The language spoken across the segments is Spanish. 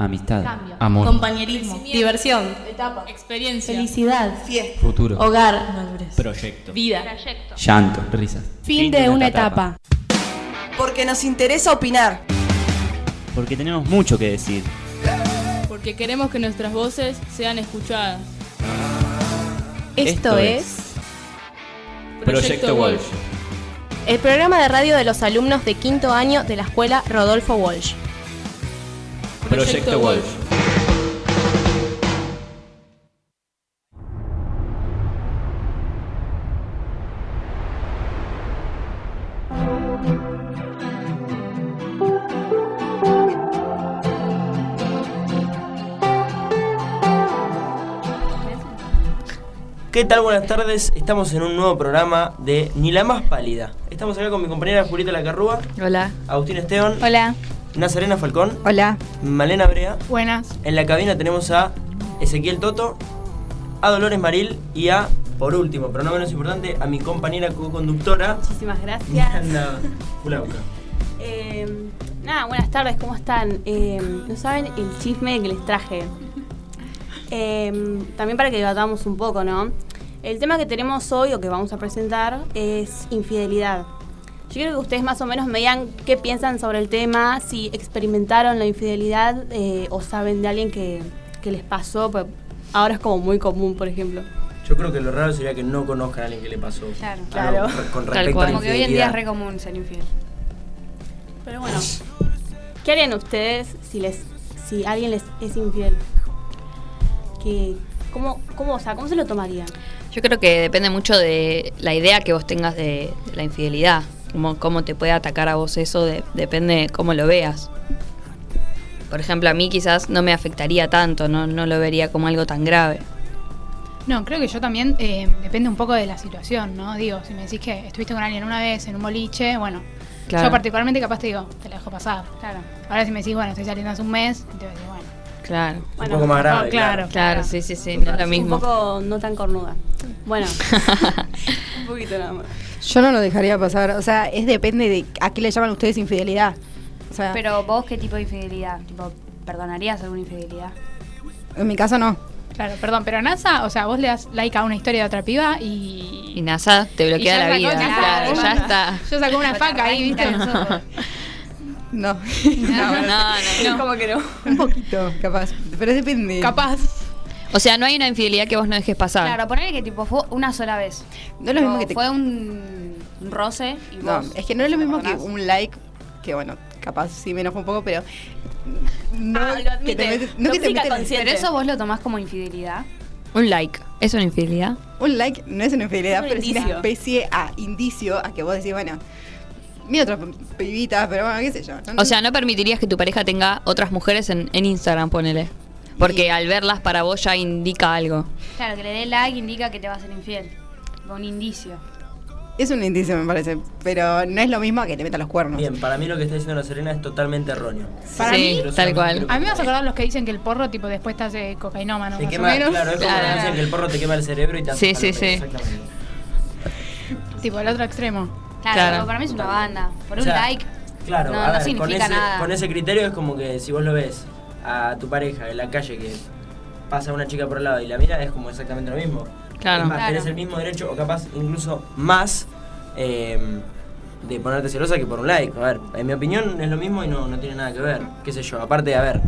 Amistad. Cambio. Amor. Compañerismo. Diversión. Etapa. Experiencia. Felicidad. Fiesta. Futuro. Hogar. Proyecto. Vida. Llanto. Risas. Fin de una etapa. Porque nos interesa opinar. Porque tenemos mucho que decir. Porque queremos que nuestras voces sean escuchadas. Esto, Esto es Proyecto Walsh. el programa de radio de los alumnos de quinto año de la escuela Rodolfo Walsh. Proyecto Walsh. ¿Qué tal? Buenas tardes. Estamos en un nuevo programa de Ni la más pálida. Estamos acá con mi compañera Julieta Lacarrúa, Hola. Agustín Esteban, Hola. Nazarena Falcón, Hola. Malena Brea. Buenas. En la cabina tenemos a Ezequiel Toto, a Dolores Maril y a, por último, pero no menos importante, a mi compañera co-conductora, Muchísimas gracias. Miranda Fulauca. Eh, nada, buenas tardes, ¿cómo están? Eh, no saben el chisme que les traje. Eh, también para que debatamos un poco, ¿no? El tema que tenemos hoy o que vamos a presentar es infidelidad. Yo quiero que ustedes más o menos me digan qué piensan sobre el tema, si experimentaron la infidelidad eh, o saben de alguien que, que les pasó. pues, ahora es como muy común, por ejemplo. Yo creo que lo raro sería que no conozcan a alguien que le pasó. Claro. algo Claro. Con Tal respecto cual. a la Como que hoy en día es re común ser infiel. Pero bueno, ¿qué harían ustedes si les si alguien les es infiel? ¿Qué, cómo, cómo, o sea, ¿Cómo se lo tomarían? Yo creo que depende mucho de la idea que vos tengas de la infidelidad. Cómo, cómo te puede atacar a vos eso, de- depende de cómo lo veas. Por ejemplo, a mí quizás no me afectaría tanto, no, no lo vería como algo tan grave. No, creo que yo también eh, depende un poco de la situación, ¿no? Digo, si me decís que estuviste con alguien una vez en un boliche, bueno, Claro. yo particularmente capaz te digo, te la dejo pasar. Claro. Ahora si me decís, bueno, estoy saliendo hace un mes, te voy a decir, bueno, Claro. Un poco más grave. Claro. Claro, sí, sí, sí, no es lo Un mismo. poco no tan cornuda. Bueno, un poquito nada más. Yo no lo dejaría pasar. O sea, es depende de a qué le llaman ustedes infidelidad. O sea, Pero vos, ¿qué tipo de infidelidad? Tipo, ¿perdonarías alguna infidelidad? en mi caso no. claro, perdón, pero NASA, o sea, vos le das like a una historia de otra piba y... Y NASA te bloquea la vida. Claro, ya está. Yo saco una faca ahí, ¿viste? No. No, no, no. ¿Cómo que no? Un poquito, capaz. Pero depende. Capaz. O sea, no hay una infidelidad que vos no dejes pasar. Claro, ponele que tipo fue una sola vez. No es lo mismo que te- Fue un, un roce y No, vos... es que no es lo ¿te mismo que un like, que bueno, capaz sí me enoja un poco, pero. No, Ah, lo que te admite. metes- no que te Tóxica meten- consciente. Pero eso vos lo tomás como infidelidad. Un like. ¿Es una infidelidad? Un like no es una infidelidad, Es un pero es una especie a indicio a que vos decís, bueno, mira otra pibita, pero bueno, qué sé yo. O sea, no permitirías que tu pareja tenga otras mujeres en, en Instagram, ponele. Porque al verlas para vos ya indica algo. Claro, que le dé like indica que te va a ser infiel. Un indicio. Es un indicio, me parece, pero no es lo mismo a que te meta los cuernos. Bien, para mí lo que está diciendo la Serena es totalmente erróneo. Para Sí, mí, tal cual. a mí me vas a acordar los que dicen que el porro, tipo, después te hace cocainómano, Te más quema, o menos. claro, es como Claro. dicen que el porro te quema el cerebro y te hace Sí, sí, sí. Exactamente. Tipo, el otro extremo. Claro, para mí es una banda. Por O un sea, like. Claro, no, a no ver, significa con ese, nada. con ese criterio es como que si vos lo ves a tu pareja en la calle que pasa una chica por el lado y la mira, es como exactamente lo mismo. Claro. Es más, Claro. tenés el mismo derecho o capaz incluso más eh, de ponerte celosa que por un like. A ver, en mi opinión es lo mismo y no, no tiene nada que ver. Qué sé yo, aparte, a ver,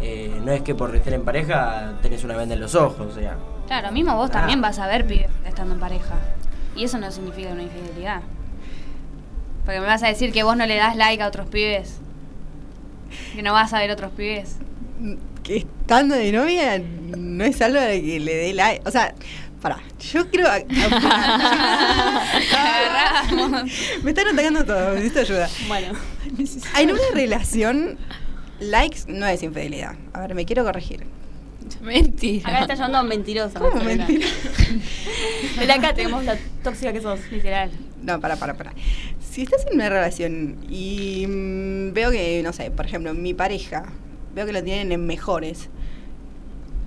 eh, no es que por estar en pareja tenés una venda en los ojos, o sea. Claro, mismo vos Ah. también vas a ver pibes estando en pareja. Y eso no significa una infidelidad. Porque me vas a decir que vos no le das like a otros pibes. Que no vas a ver otros pibes. Que estando de novia no es algo de que le dé like. O sea, pará, yo creo. me están atacando todo, necesito ayuda. Bueno, En una relación, likes no es infidelidad. A ver, me quiero corregir. Mentira. acá está llamando mentirosa. ¿Cómo mentira? Acá tenemos la tóxica que sos, literal. No, para, para, para. Si estás en una relación y mm, veo que, no sé, por ejemplo, mi pareja, veo que lo tienen en mejores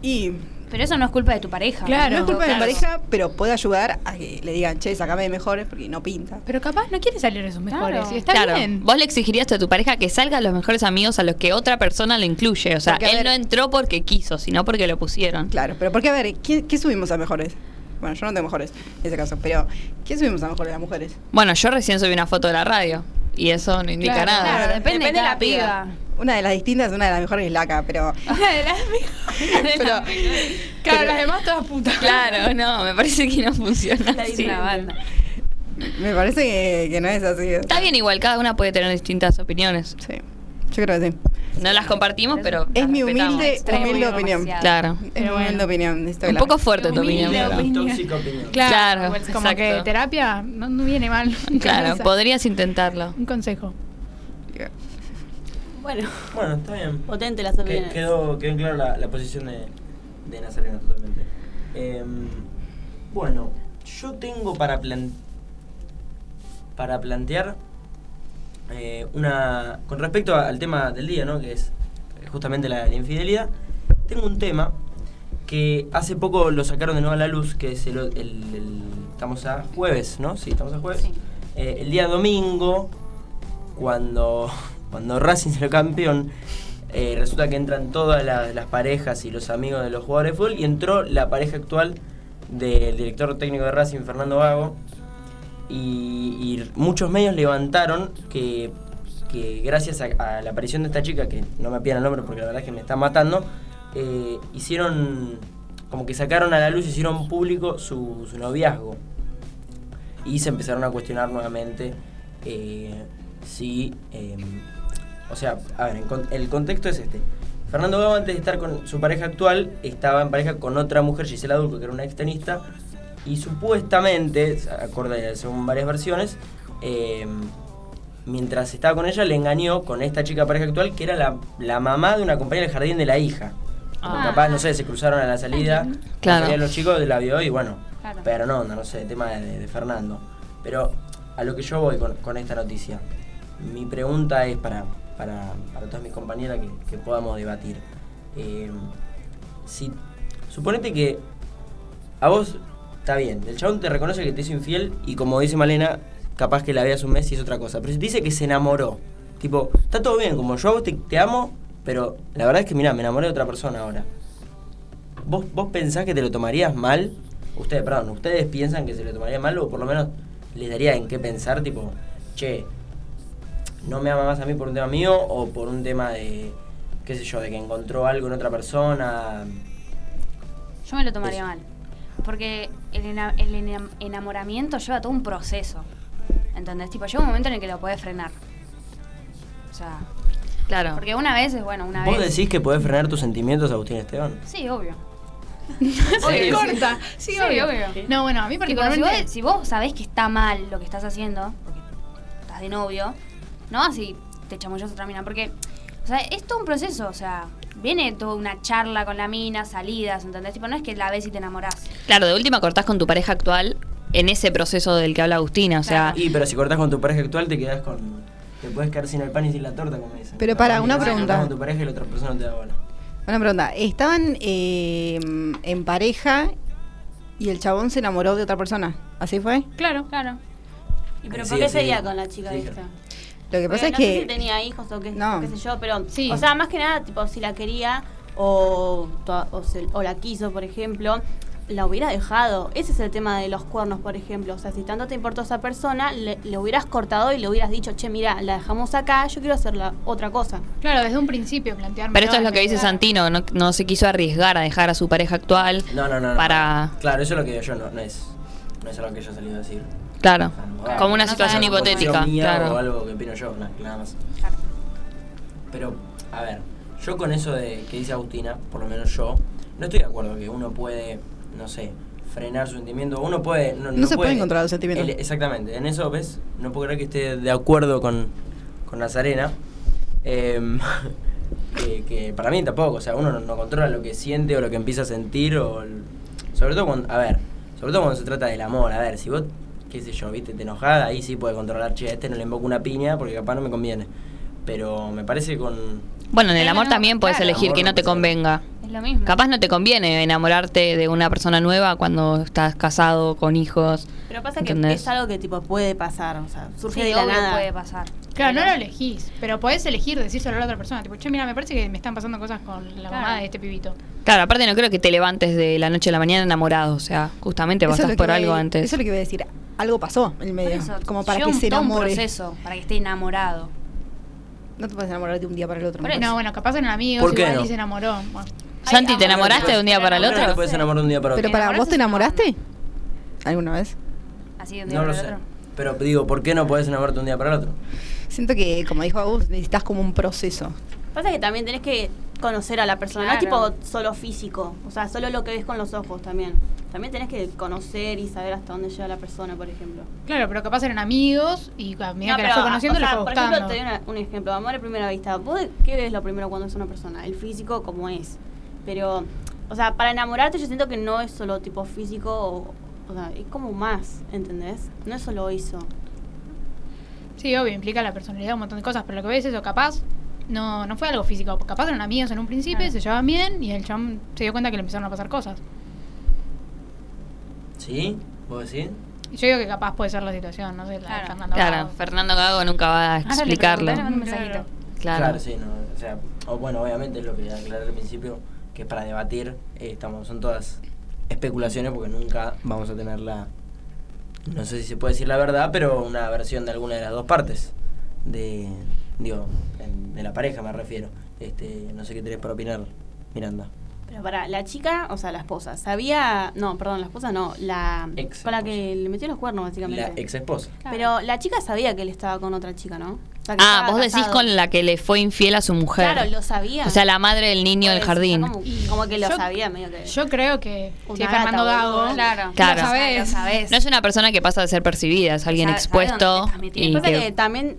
y Pero eso no es culpa de tu pareja. no es culpa de mi Claro. pareja, pero puede ayudar a que le digan, che, sacame de mejores porque no pinta. Pero capaz no quiere salir de sus mejores. Y está claro, bien. vos le exigirías a tu pareja que salga a los mejores amigos a los que otra persona le incluye. O sea, Porque, él ver- no entró porque quiso, sino porque lo pusieron. Claro, pero porque, a ver, ¿qué, qué subimos a mejores? Bueno, yo no tengo mejores en ese caso, pero ¿qué subimos a mejores las mujeres? Bueno, yo recién subí una foto de la radio y eso no indica Claro, nada. claro, Depende, de la piba. Una de las distintas, una de las mejores es Laca, pero. Una de las mejores. pero Claro, las demás todas putas. Claro, no, me parece que no funciona La así. banda. me parece que, que no es así. Está bien, igual cada una puede tener distintas opiniones. Sí, yo creo que sí. No las compartimos, pero. Es mi humilde, humilde opinión. Claro. Es mi humilde opinión. Un poco fuerte tu opinión. Claro, Claro, como exacto. que terapia no, no viene mal. Claro, podrías intentarlo. Un consejo. Bueno, Bueno, está bien. potente las opiniones. quedó, quedó en claro la, la posición de, de Nazareno totalmente. Em, bueno, yo tengo para plan para plantear eh, una con respecto al tema del día, ¿no? Que es eh, justamente la, la infidelidad. Tengo un tema que hace poco lo sacaron de nuevo a la luz, que es el, el- el- estamos a jueves, ¿no? Sí, estamos a jueves. Eh, el día domingo, cuando, cuando Racing salió campeón, eh, resulta que entran todas la- las parejas y los amigos de los jugadores de fútbol y entró la pareja actual del director técnico de Racing, Fernando Vago. Y, muchos medios levantaron que, que gracias a, la aparición de esta chica, que no me pidan el nombre porque la verdad es que me está matando, eh, hicieron como que sacaron a la luz, hicieron público su, su noviazgo. Y se empezaron a cuestionar nuevamente eh, si... eh, o sea, a ver, el contexto es este. Fernando Gago antes de estar con su pareja actual estaba en pareja con otra mujer, Gisela Dulco, que era una extenista, y supuestamente, acorde según varias versiones, eh, mientras estaba con ella le engañó con esta chica pareja actual que era la, la mamá de una compañera del jardín de la hija. Ah. Capaz, no sé, se cruzaron a la salida, Claro. salían los chicos la vio y bueno, Claro. pero no, no, no sé, tema de, de Fernando. Pero a lo que yo voy con, con esta noticia, mi pregunta es para, para, para todas mis compañeras que, que podamos debatir. Eh, si, suponete que a vos está bien, el chabón te reconoce que te hizo infiel y como dice Malena, capaz que la veas un mes y es otra cosa. Pero si te dice que se enamoró, tipo, está todo bien, como yo a vos te, te amo, pero la verdad es que mira, me enamoré de otra persona ahora. ¿Vos, ¿Vos pensás que te lo tomarías mal? Ustedes, perdón, ¿ustedes piensan que se lo tomaría mal o por lo menos les daría en qué pensar? Tipo, che, no me ama más a mí por un tema mío o por un tema de, qué sé yo, de que encontró algo en otra persona. Yo me lo tomaría Eso. mal. Porque el, ena- el ena- enamoramiento lleva todo un proceso. ¿Entendés? Tipo, llega un momento en el que lo podés frenar. O sea, Claro. porque una vez es bueno, una ¿Vos vez. decís que podés frenar tus sentimientos, Agustín Esteban? Sí, obvio. serio? Corta. Sí, Sí, obvio. obvio. No, bueno, a mí Tipo, si, particularmente... vos, si vos sabés que está mal lo que estás haciendo, porque estás de novio, no así te chamullas a otra mina, porque, o sea, es todo un proceso, o sea, viene toda una charla con la mina, salidas, ¿entendés? Tipo, no es que la ves y te enamorás. Claro, de última cortás con tu pareja actual en ese proceso del que habla Agustina. O sea, Y pero si cortás con tu pareja actual te quedás con... Te puedes quedar sin el pan y sin la torta, como dicen. Pero para, una si pregunta. con tu pareja y la otra persona no te da bola. Una pregunta. Estaban eh, en pareja y el chabón se enamoró de otra persona. ¿Así fue? Claro. Claro. ¿Y pero Sí, por qué sí. seguía con la chica Sí, esta? Lo que pasa Porque es no que. sé si tenía hijos o qué, No. qué sé yo, pero. Sí. O sea, más que nada, tipo, si la quería o, o, se- o la quiso, por ejemplo, la hubiera dejado. Ese es el tema de los cuernos, por ejemplo. O sea, si tanto te importó esa persona, le, le hubieras cortado y le hubieras dicho, che, mira, la dejamos acá, yo quiero hacer la otra cosa. Claro, desde un principio plantearme. pero esto es lo que dice Santino, no, no se quiso arriesgar a dejar a su pareja actual No, no, no. no. para... Claro, eso es lo que digo yo, no, no es... No es algo que yo he salido a decir. Claro, Ah, como una no situación hipotética. mía Claro. O algo que opino yo, na- nada más. Pero, a ver, yo con eso de que dice Agustina, por lo menos yo, no estoy de acuerdo que uno puede, no sé, frenar su sentimiento. Uno puede. No, No se los sentimientos. el- exactamente, en eso, ¿ves? No puedo creer que esté de acuerdo con, con Nazarena. Em, que, que para mí tampoco, o sea, uno no, no controla lo que siente o lo que empieza a sentir, o el- sobre todo cuando, a ver, sobre todo cuando se trata del amor, a ver, si vos, qué sé yo, viste, te enojada, ahí sí puede controlar, che, a este no le invoco una piña porque capaz no me conviene. Pero me parece que con... Bueno, en el amor no, también puedes claro. elegir que no te convenga. Lo mismo. Capaz no te conviene enamorarte de una persona nueva cuando estás casado, con hijos. Pero pasa que es algo que tipo puede pasar, o sea, surge Sí, de la nada. puede pasar. Claro, no lo elegís, pero podés elegir decírselo a la otra persona. Tipo, che, mira, me parece que me están pasando cosas con la Claro. mamá de este pibito. Claro, aparte no creo que te levantes de la noche a la mañana enamorado. O sea, justamente Eso es pasás por algo antes. Eso es lo que iba a decir. Algo pasó en el medio. eso, como para que se todo un enamore. proceso, para que esté enamorado. No te puedes enamorar de un día para el otro. No, bueno, capaz eran amigos, ¿Por qué igual no? y se enamoró. Bueno. Santi, ¿te enamoraste de un día para el ¿Por qué no otro? te puedes enamorar de un día para otro? Pero para vos te enamoraste alguna vez. Así de un día No lo para sé. el otro. Pero digo, ¿por qué no podés enamorarte de un día para el otro? Siento que, como dijo Agus, necesitas como un proceso. Pasa que también tenés que conocer a la persona, no es tipo solo físico, o sea, solo lo que ves con los ojos también. También tenés que conocer y saber hasta dónde llega la persona, por ejemplo. Claro, pero capaz eran amigos y a medida No, que la fue conociendo o sea, fue por ejemplo, te doy una- un ejemplo, amor a primera vista. ¿Vos qué ves lo primero cuando es una persona? El físico como es. Pero, o sea, para enamorarte yo siento que no es solo tipo físico, o, o sea, es como más, ¿entendés? No es solo eso. Sí, obvio, implica la personalidad, un montón de cosas, pero lo que ves es eso, capaz no, no fue algo físico, capaz eran amigos en un principio, Claro. se llevaban bien y el chabón se dio cuenta que le empezaron a pasar cosas. ¿Sí? ¿Vos decís? Y yo digo que capaz puede ser la situación, no sé, la de Claro. Fernando Claro, Gago. Fernando Gago nunca va a le explicarlo. Claro. Claro. sí, no. O sea, o bueno, obviamente es lo que aclaré al principio, que es para debatir. eh, estamos, son todas especulaciones porque nunca vamos a tener la. No sé si se puede decir la verdad, pero una versión de alguna de las dos partes. De. Digo, de la pareja me refiero. Este, no sé qué tenés para opinar, Miranda. Pero para la chica, o sea, la esposa, sabía. No, perdón, la esposa no, la. Ex con la que le metió los cuernos, básicamente. La ex esposa. Pero la chica sabía que él estaba con otra chica, ¿no? Ah, vos decís con la que le fue infiel a su mujer. Claro, lo sabía. O sea, la madre del niño del jardín. Como, como que lo Yo- sabía, medio que. Yo creo que si es Fernando. Gago, Claro. Claro. lo sabés. Lo sabés. No es una persona que pasa de ser percibida, es alguien expuesto. y Pasa que- que también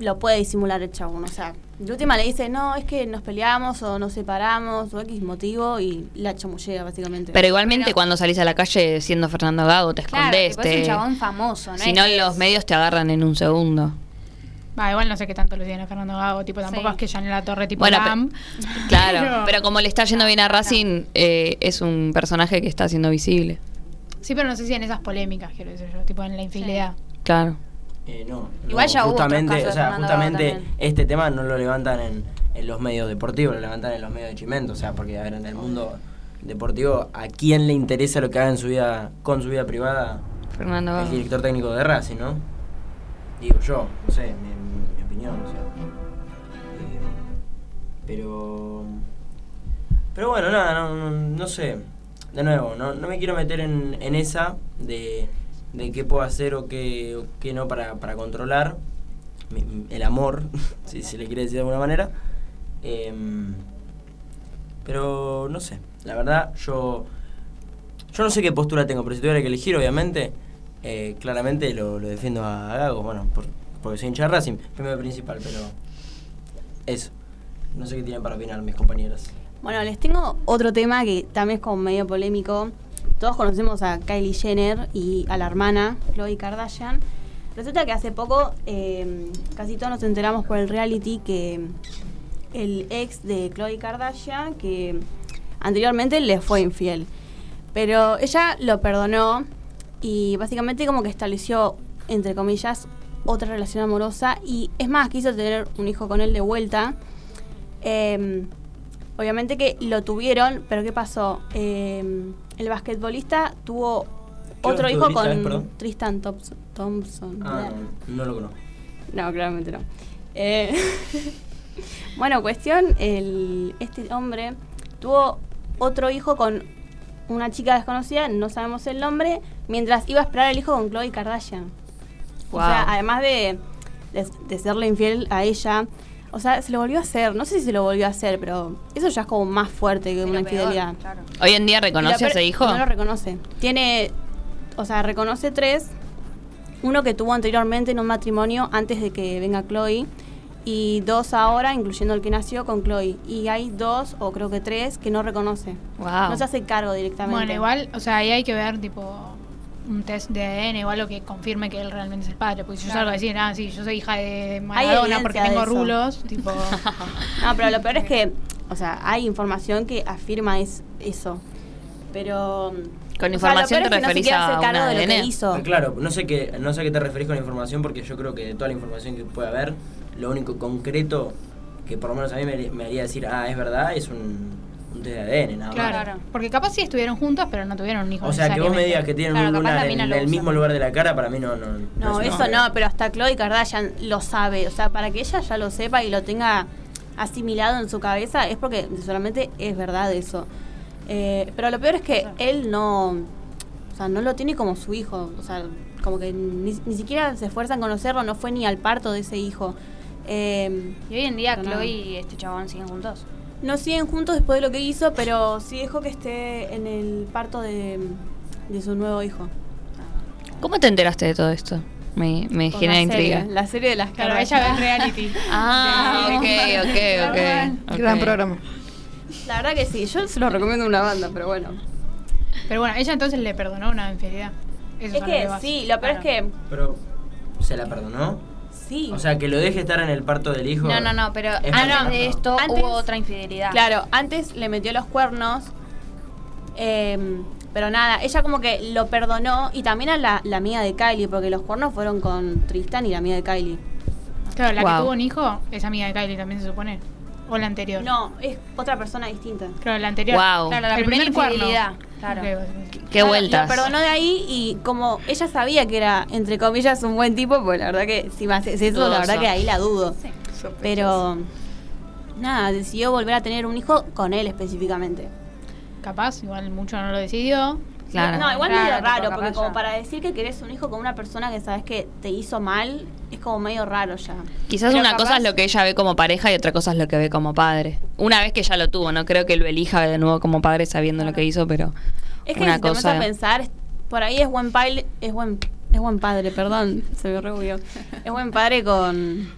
lo puede disimular el chabón, o sea, de última le dice, no, es que nos peleamos o nos separamos o X motivo y la chamullea, básicamente. Pero igualmente Pero- cuando salís a la calle siendo Fernando Gago, te Claro, escondés. tipo, es un chabón famoso, ¿no? si no, los medios te agarran en un segundo. Va, igual no sé qué tanto lo tiene a Fernando Gago, tipo tampoco Sí. es que ya en la torre tipo Bueno, Lam. Claro, Pero- pero como le está yendo bien a Racing, eh, es un personaje que está siendo visible. Sí, pero no sé si en esas polémicas, quiero decir yo, tipo en la infidelidad. Claro. Eh, no, Igual no, ya hubo justamente, de o sea, justamente este tema no lo levantan en, en los medios deportivos, lo levantan en los medios de Chimento, o sea, porque a ver, en el mundo deportivo, ¿a quién le interesa lo que haga en su vida, con su vida privada Fernando el Gago. director técnico de Racing, no? Digo yo, no sé, Eh, pero. Pero bueno, nada, no, no, sé. De nuevo, no, no me quiero meter en, en esa de, de qué puedo hacer o qué, qué no para, para controlar el amor, si se le quiere decir de alguna manera. Em, pero no sé, la verdad, yo. Yo no sé qué postura tengo, pero si tuviera que elegir, obviamente, eh, claramente lo, lo defiendo a Gago, bueno, por- porque soy hincha de Racing, primero principal, pero eso. No sé qué tienen para opinar mis compañeras. Bueno, les tengo otro tema que también es como medio polémico. Todos conocemos a Kylie Jenner y a la hermana, Khloe Kardashian. Resulta que hace poco eh, casi todos nos enteramos por el reality que el ex de Khloe Kardashian, que anteriormente le fue infiel. Pero ella lo perdonó y básicamente como que estableció, entre comillas, otra relación amorosa y es más, quiso tener un hijo con él de vuelta. Eh, obviamente que lo tuvieron, pero ¿qué pasó? Eh, el basquetbolista tuvo ¿Qué otro hijo con es? Tristan Thompson. Thompson. Ah, no, lo conozco. No, claramente no. Eh, bueno, cuestión, el, este hombre tuvo otro hijo con una chica desconocida, no sabemos el nombre, mientras iba a esperar el hijo con Khloe Kardashian. O sea, además de, de, de serle infiel a ella, o sea, se lo volvió a hacer. No sé si se lo volvió a hacer, pero eso ya es como más fuerte que una peor, infidelidad. claro. Hoy en día reconoce a ese hijo. No lo reconoce. Tiene, o sea, reconoce tres. Uno que tuvo anteriormente en un matrimonio antes de que venga Chloe. Y dos ahora, incluyendo el que nació con Chloe. Y hay dos, o creo que tres, que no reconoce. Wow. No se hace cargo directamente. Bueno, igual, o sea, ahí hay que ver, tipo, un test de ADN o algo que confirme que él realmente es el padre. Porque si yo salgo a decir, ah, sí, yo soy hija de Maradona porque tengo rulos, tipo. No, pero lo peor es que O sea, hay información que afirma es, eso. Pero. Con o sea, lo información peor te es que no se referís quiere a hacer cargo un de lo que hizo. Ah, Claro, no sé, qué, no sé a qué te referís con información porque yo creo que de toda la información que puede haber, lo único concreto que por lo menos a mí me, me haría decir, ah, es verdad, es un, un test de ADN, nada más. Claro. Porque capaz sí estuvieron juntos, pero no tuvieron un hijo. O sea, que vos me digas que tienen Claro, un lunar en el usa. mismo lugar de la cara, para mí no. No, No, eso no, pero hasta Chloe Kardashian lo sabe. O sea, para que ella ya lo sepa y lo tenga asimilado en su cabeza, es porque solamente es verdad eso. Eh, pero lo peor es que él no. O sea, no lo tiene como su hijo. O sea, como que ni, ni siquiera se esfuerza en conocerlo, no fue ni al parto de ese hijo. Eh, Y hoy en día Chloe no. y este chabón siguen juntos. No siguen juntos después de lo que hizo, pero sí dejó que esté en el parto de, de su nuevo hijo. ¿Cómo te enteraste de todo esto? Me, me genera la serie, intriga. La serie de las Claro, Kardashian. ella ve reality. Ah, Sí. ok, ok, ok. Gran ok. programa. La verdad que sí, yo se lo recomiendo a una banda, pero bueno. Pero bueno, ella entonces le perdonó una infidelidad. Eso Es que sí, lo peor es que Pero, ¿se la perdonó? Sí. O sea, que lo deje estar en el parto del hijo. No, no, no, pero es antes de esto Antes- hubo otra infidelidad. Claro, antes le metió los cuernos, em, pero nada, ella como que lo perdonó y también a la, la amiga de Kylie, porque los cuernos fueron con Tristan y la amiga de Kylie. Claro, la que tuvo un hijo es amiga de Kylie también se supone. O la anterior. No, es otra persona distinta. Claro, la anterior. Wow. Claro, la El primera primer infidelidad. Claro. Ok, Qué Claro, vueltas. Lo perdonó de ahí y como ella sabía que era, entre comillas, un buen tipo, pues la verdad que si me haces eso, Dudoso. la verdad que ahí la dudo. Pero nada, decidió volver a tener un hijo con él específicamente. Capaz, igual mucho no lo decidió. Claro. No, igual Claro, medio raro, porque como ya. para decir que querés un hijo con una persona que sabes que te hizo mal, es como medio raro ya. Quizás Pero una capaz- cosa es lo que ella ve como pareja y otra cosa es lo que ve como padre. Una vez que ya lo tuvo, no creo que lo elija de nuevo como padre sabiendo lo que hizo, pero Es que una si te pones cosa. a pensar, por ahí es buen padre, es buen, es buen padre, perdón, se me rebulió. Es buen padre con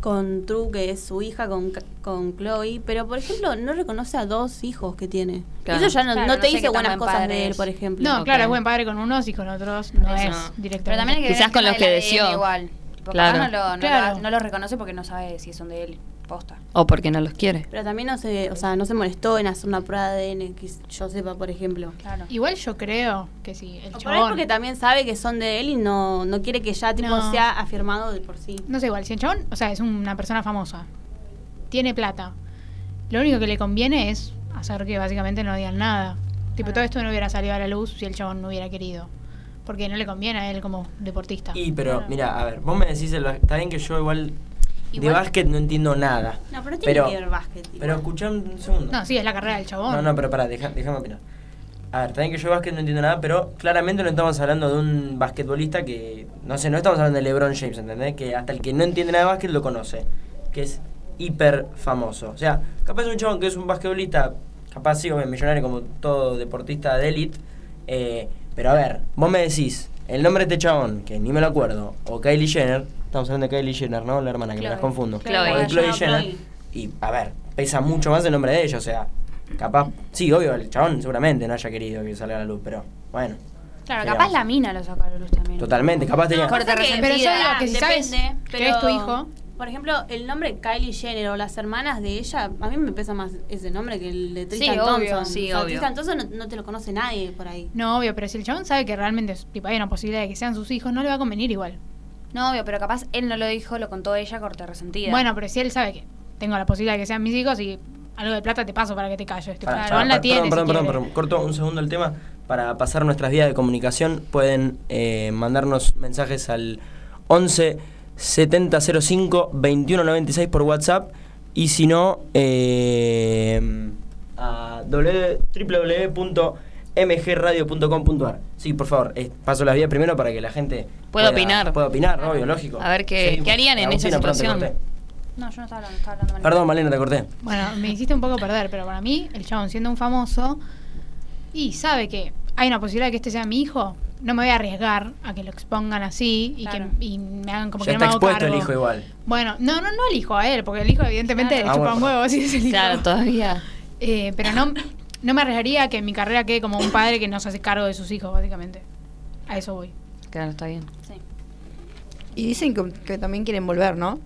con True, que es su hija, con, Ca- con Chloe, pero por ejemplo no reconoce a dos hijos que tiene. Claro. Eso ya no, Claro, no no te dice buenas buen cosas de él, por ejemplo. No, claro, es buen padre con unos y con otros no Eso. es directamente. Pero también hay que Quizás con los que deseó. igual. Claro. no lo, no, Claro. lo, no lo reconoce porque no sabe si son de él. Posta. o porque no los quiere. Pero también no se, o sea, no se molestó en hacer una prueba de ADN, que yo sepa, por ejemplo. Claro. Igual yo creo que sí, el O por ahí chabón. porque también sabe que son de él y no, no quiere que ya tipo No. sea afirmado de por sí. No sé, igual, si el chabón, o sea, es una persona famosa, tiene plata, lo único que le conviene es hacer que básicamente no digan nada. Tipo, todo esto no hubiera salido a la luz si el chabón no hubiera querido. Porque no le conviene a él como deportista. Y, pero, mira, a ver, vos me decís, el, está bien que yo igual, de Igual- básquet no entiendo nada. No, pero tiene Pero- que ver básquet. Pero escuchá un segundo. No, sí, es la carrera del chabón. No, no, pero pará, deja- déjame opinar. A ver, también que yo de básquet no entiendo nada, pero claramente no estamos hablando de un basquetbolista que, no sé, no estamos hablando de LeBron James, ¿entendés? Que hasta el que no entiende nada de básquet lo conoce, que es hiper famoso. O sea, capaz es un chabón que es un basquetbolista, capaz sí, millonario como todo deportista de élite, eh, pero a ver, vos me decís el nombre de este chabón, que ni me lo acuerdo, o Kylie Jenner, estamos hablando de Kylie Jenner, ¿no? La hermana, que me las confundo. Chloe. O de Chloe. Jenner. Y, a ver, pesa mucho más el nombre de ella, o sea, capaz, sí, obvio, el chabón seguramente no haya querido que salga a la luz, pero bueno. Claro, ¿qué capaz la mina lo sacó a la luz también. Totalmente, capaz tenía... Corte Pasa que- resentida. Pero yo digo que si Depende, sabes pero- que es tu hijo, Por ejemplo, el nombre Kylie Jenner o las hermanas de ella, a mí me pesa más ese nombre que el de Tristan Sí, obvio, Thompson. sí, O sea, obvio. Tristan Thompson no, no te lo conoce nadie por ahí. no, obvio, pero si el chabón sabe que realmente es- tipo, hay una posibilidad de que sean sus hijos, no le va a convenir igual. No, obvio, pero capaz él no lo dijo, lo contó ella, corte resentida. Bueno, pero si él sabe que tengo la posibilidad de que sean mis hijos y algo de plata te paso para que te calles. Tipo, la tiene. perdón, si perdón, perdón. Corto un segundo el tema. Para pasar nuestras vías de comunicación, pueden eh, mandarnos mensajes al 11 7005 2196 por WhatsApp. Y si no, eh, a www.mgradio.com.ar. Sí, por favor, eh, paso las vías primero para que la gente Pueda opinar. Pueda opinar, obvio, lógico. A ver qué- qué harían en esa situación. No, yo no estaba hablando, estaba hablando mal. Perdón, Malena, te corté. Bueno, me hiciste un poco perder, pero para mí, el chabón siendo un famoso y sabe que hay una posibilidad de que este sea mi hijo, no me voy a arriesgar a que lo expongan así y Claro. que y me hagan como ya que no está me hago expuesto cargo. el hijo igual. Bueno, no, no, no el hijo a él, porque el hijo evidentemente Claro. le Ah, chupa bueno, un huevo, así es el hijo. Claro, todavía. Eh, pero no, no me arriesgaría a que mi carrera quede como un padre que no se hace cargo de sus hijos, básicamente. A eso voy. Claro, está bien. Sí. Y dicen que, que también quieren volver, ¿no?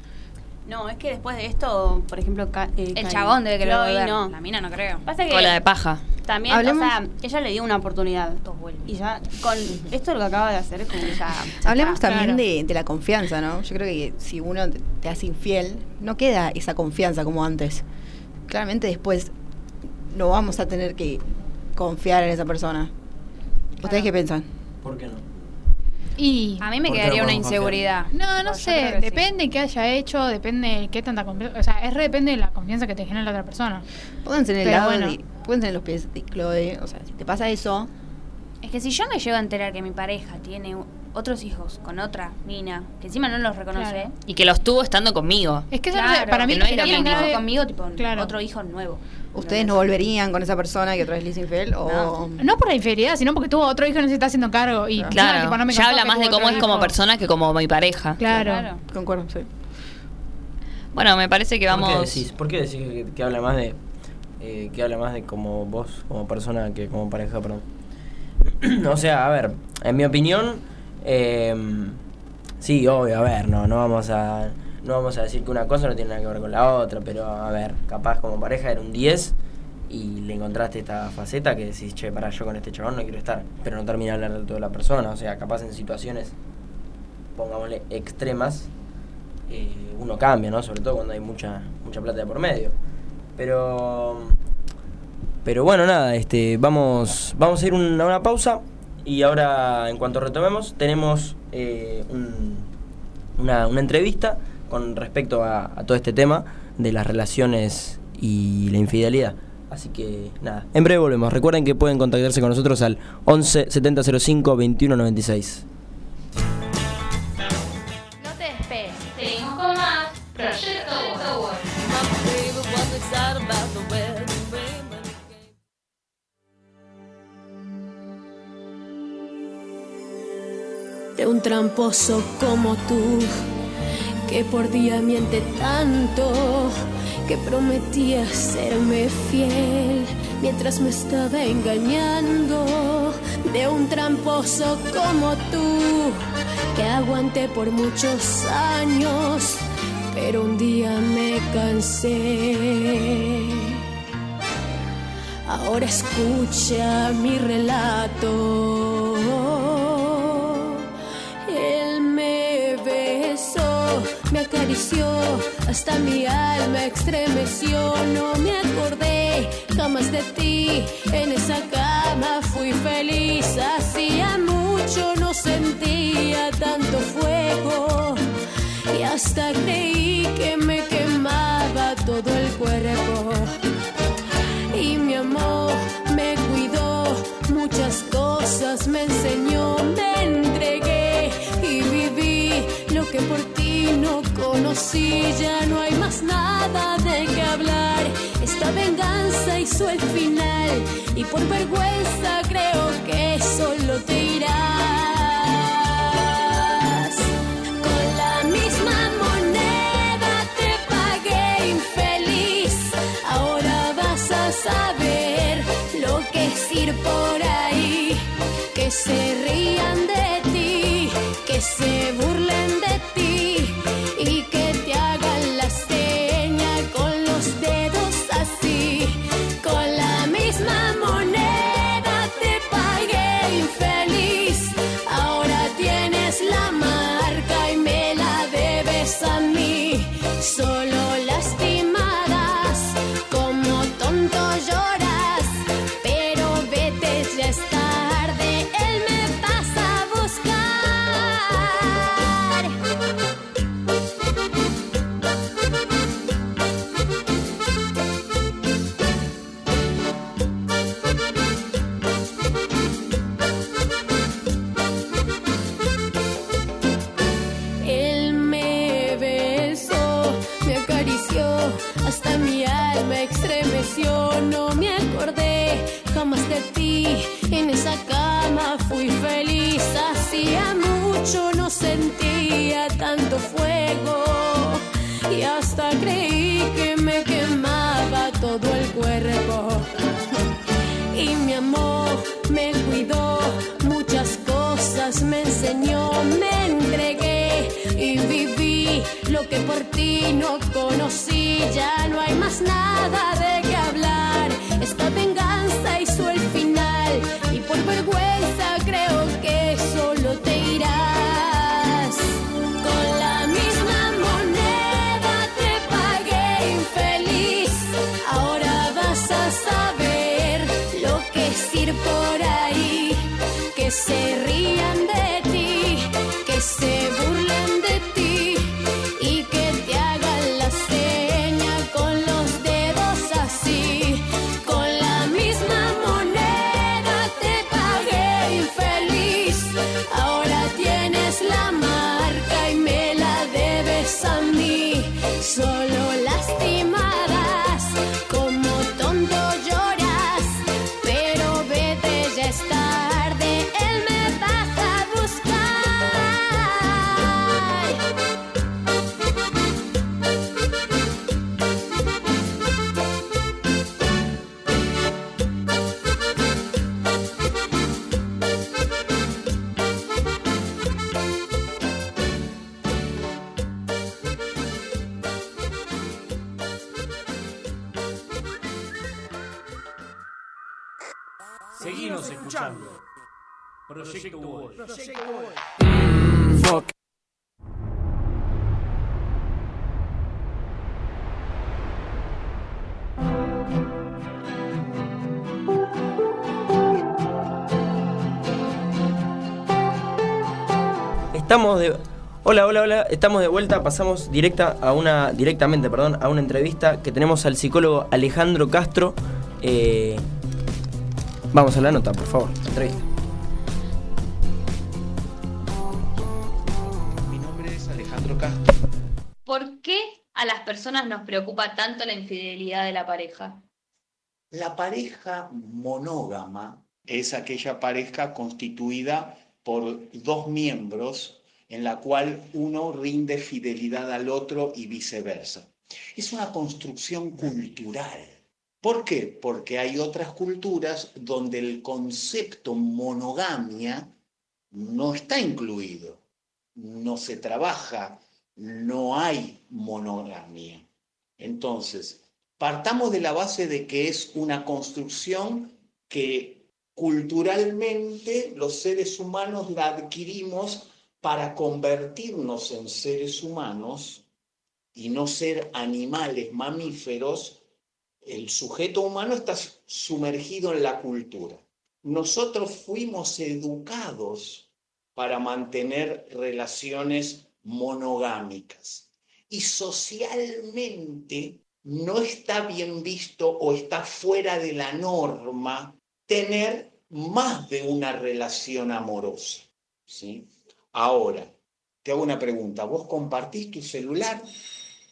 No, es que después de esto, por ejemplo, ca- eh, El chabón debe querer volver. no. La mina no creo. Pasa que Cola de paja. también, Hablemos- o sea, ella le dio una oportunidad. Y ya, con esto lo que acaba de hacer es como que ya. ya Hablemos está. también Claro. de, de la confianza, ¿no? Yo creo que si uno te, te hace infiel, no queda esa confianza como antes. Claramente después no vamos a tener que confiar en esa persona. ¿Ustedes qué piensan? ¿Por qué no? Y A mí me ¿Por qué quedaría una inseguridad. no, no sé, que sí. depende qué haya hecho, depende de qué tanta confianza, o sea, es re depende de la confianza que te genera la otra persona. Pónganse en el Pero lado bueno. de, pónganse en los pies de Chloe, o sea, si te pasa eso, Es que si yo me llego a enterar que mi pareja tiene otros hijos con otra mina, que encima no los reconoce. Claro. Y que los tuvo estando conmigo. Es que eso no Claro, para mí que no es lo mismo. conmigo, tipo Claro. otro hijo nuevo. ¿ustedes no volverían con esa persona que otra vez le hizo infiel? O... No por la infidelidad, sino porque tuvo otro hijo y no se está haciendo cargo. Y Claro, tipo, no me ya habla que más de cómo es como persona que como mi pareja. Claro. Concuerdo, sí. Bueno, me parece que ¿Por qué vamos... decís, ¿por qué decís que, que habla más de eh, que habla más de como vos como persona que como pareja, perdón? o sea, a ver, en mi opinión, eh, sí, obvio, a ver, no, no vamos a no vamos a decir que una cosa no tiene nada que ver con la otra, pero a ver, capaz como pareja era un 10 y le encontraste esta faceta que decís, che, para yo con este chabón no quiero estar, pero no termina de hablar de toda la persona, o sea, capaz en situaciones, pongámosle, extremas, eh, uno cambia, ¿no? Sobre todo cuando hay mucha mucha plata de por medio. Pero pero bueno, nada, este vamos vamos a ir una, una pausa y ahora en cuanto retomemos tenemos eh, un- una, una entrevista con respecto a, a todo este tema de las relaciones y la infidelidad. Así que nada, en breve volvemos. Recuerden que pueden contactarse con nosotros al 11 7005 21 de un tramposo como tú, que por día miente tanto, que prometía serme fiel mientras me estaba engañando, de un tramposo como tú, que aguanté por muchos años, pero un día me cansé. Ahora escucha mi relato. Me acarició, hasta mi alma estremeció. No me acordé jamás de ti, en esa cama fui feliz. Hacía mucho no sentía tanto fuego y hasta creí que me quemaba todo el cuerpo y mi amor me cuidó, muchas cosas me enseñó, conocí, ya no hay más nada de qué hablar, esta venganza hizo el final y por vergüenza creo que solo te irás. Con la misma moneda te pagué infeliz. Ahora vas a saber lo que es ir por ahí. Que se rían de ti, que se burlen de ti Estamos de. Hola, hola, hola. Estamos de vuelta. Pasamos directa a una. directamente, perdón, a una entrevista que tenemos al psicólogo Alejandro Castro. Eh, Vamos a la nota, por favor. Entrevista. Mi nombre es Alejandro Castro. ¿Por qué a las personas nos preocupa tanto la infidelidad de la pareja? La pareja monógama es aquella pareja constituida por dos miembros en la cual uno rinde fidelidad al otro y viceversa. Es una construcción cultural. ¿Por qué? Porque hay otras culturas donde el concepto monogamia no está incluido, no se trabaja, no hay monogamia. Entonces, partamos de la base de que es una construcción que culturalmente los seres humanos la adquirimos para convertirnos en seres humanos y no ser animales mamíferos el sujeto humano está sumergido en la cultura. Nosotros fuimos educados para mantener relaciones monogámicas y socialmente no está bien visto o está fuera de la norma tener más de una relación amorosa. ¿sí? Ahora, te hago una pregunta. ¿Vos compartís tu celular?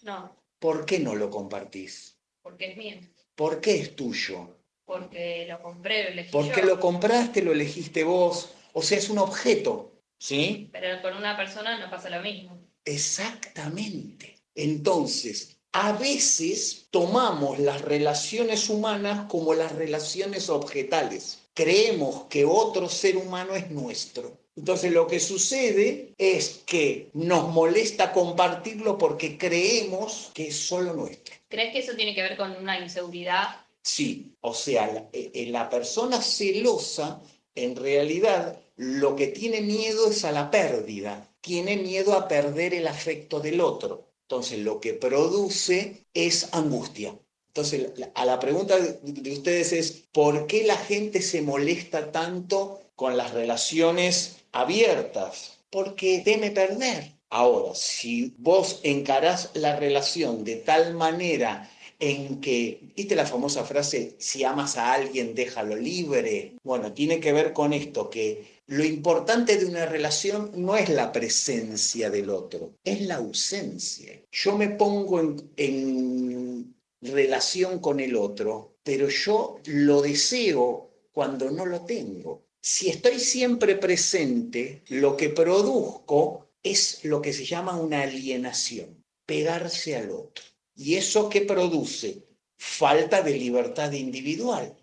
No, ¿Por qué no lo compartís? porque es mío. ¿Por qué es tuyo? Porque lo compré, lo elegí Porque yo. lo compraste, lo elegiste vos. O sea, es un objeto, ¿sí? Pero con una persona no pasa lo mismo. Exactamente. Entonces, a veces tomamos las relaciones humanas como las relaciones objetales. Creemos que otro ser humano es nuestro. Entonces lo que sucede es que nos molesta compartirlo porque creemos que es solo nuestro. ¿Crees que eso tiene que ver con una inseguridad? Sí, o sea, la, eh, la persona celosa en realidad lo que tiene miedo es a la pérdida, tiene miedo a perder el afecto del otro. Entonces lo que produce es angustia. Entonces a la pregunta de ustedes es, ¿por qué la gente se molesta tanto con las relaciones abiertas? Porque teme perder. Ahora, si vos encarás la relación de tal manera en que, ¿viste la famosa frase, si amas a alguien, déjalo libre? Bueno, tiene que ver con esto, que lo importante de una relación no es la presencia del otro, es la ausencia. Yo me pongo en, en relación con el otro, pero yo lo deseo cuando no lo tengo. Si estoy siempre presente, lo que produzco es lo que se llama una alienación, pegarse al otro. ¿Y eso qué produce? Falta de libertad individual.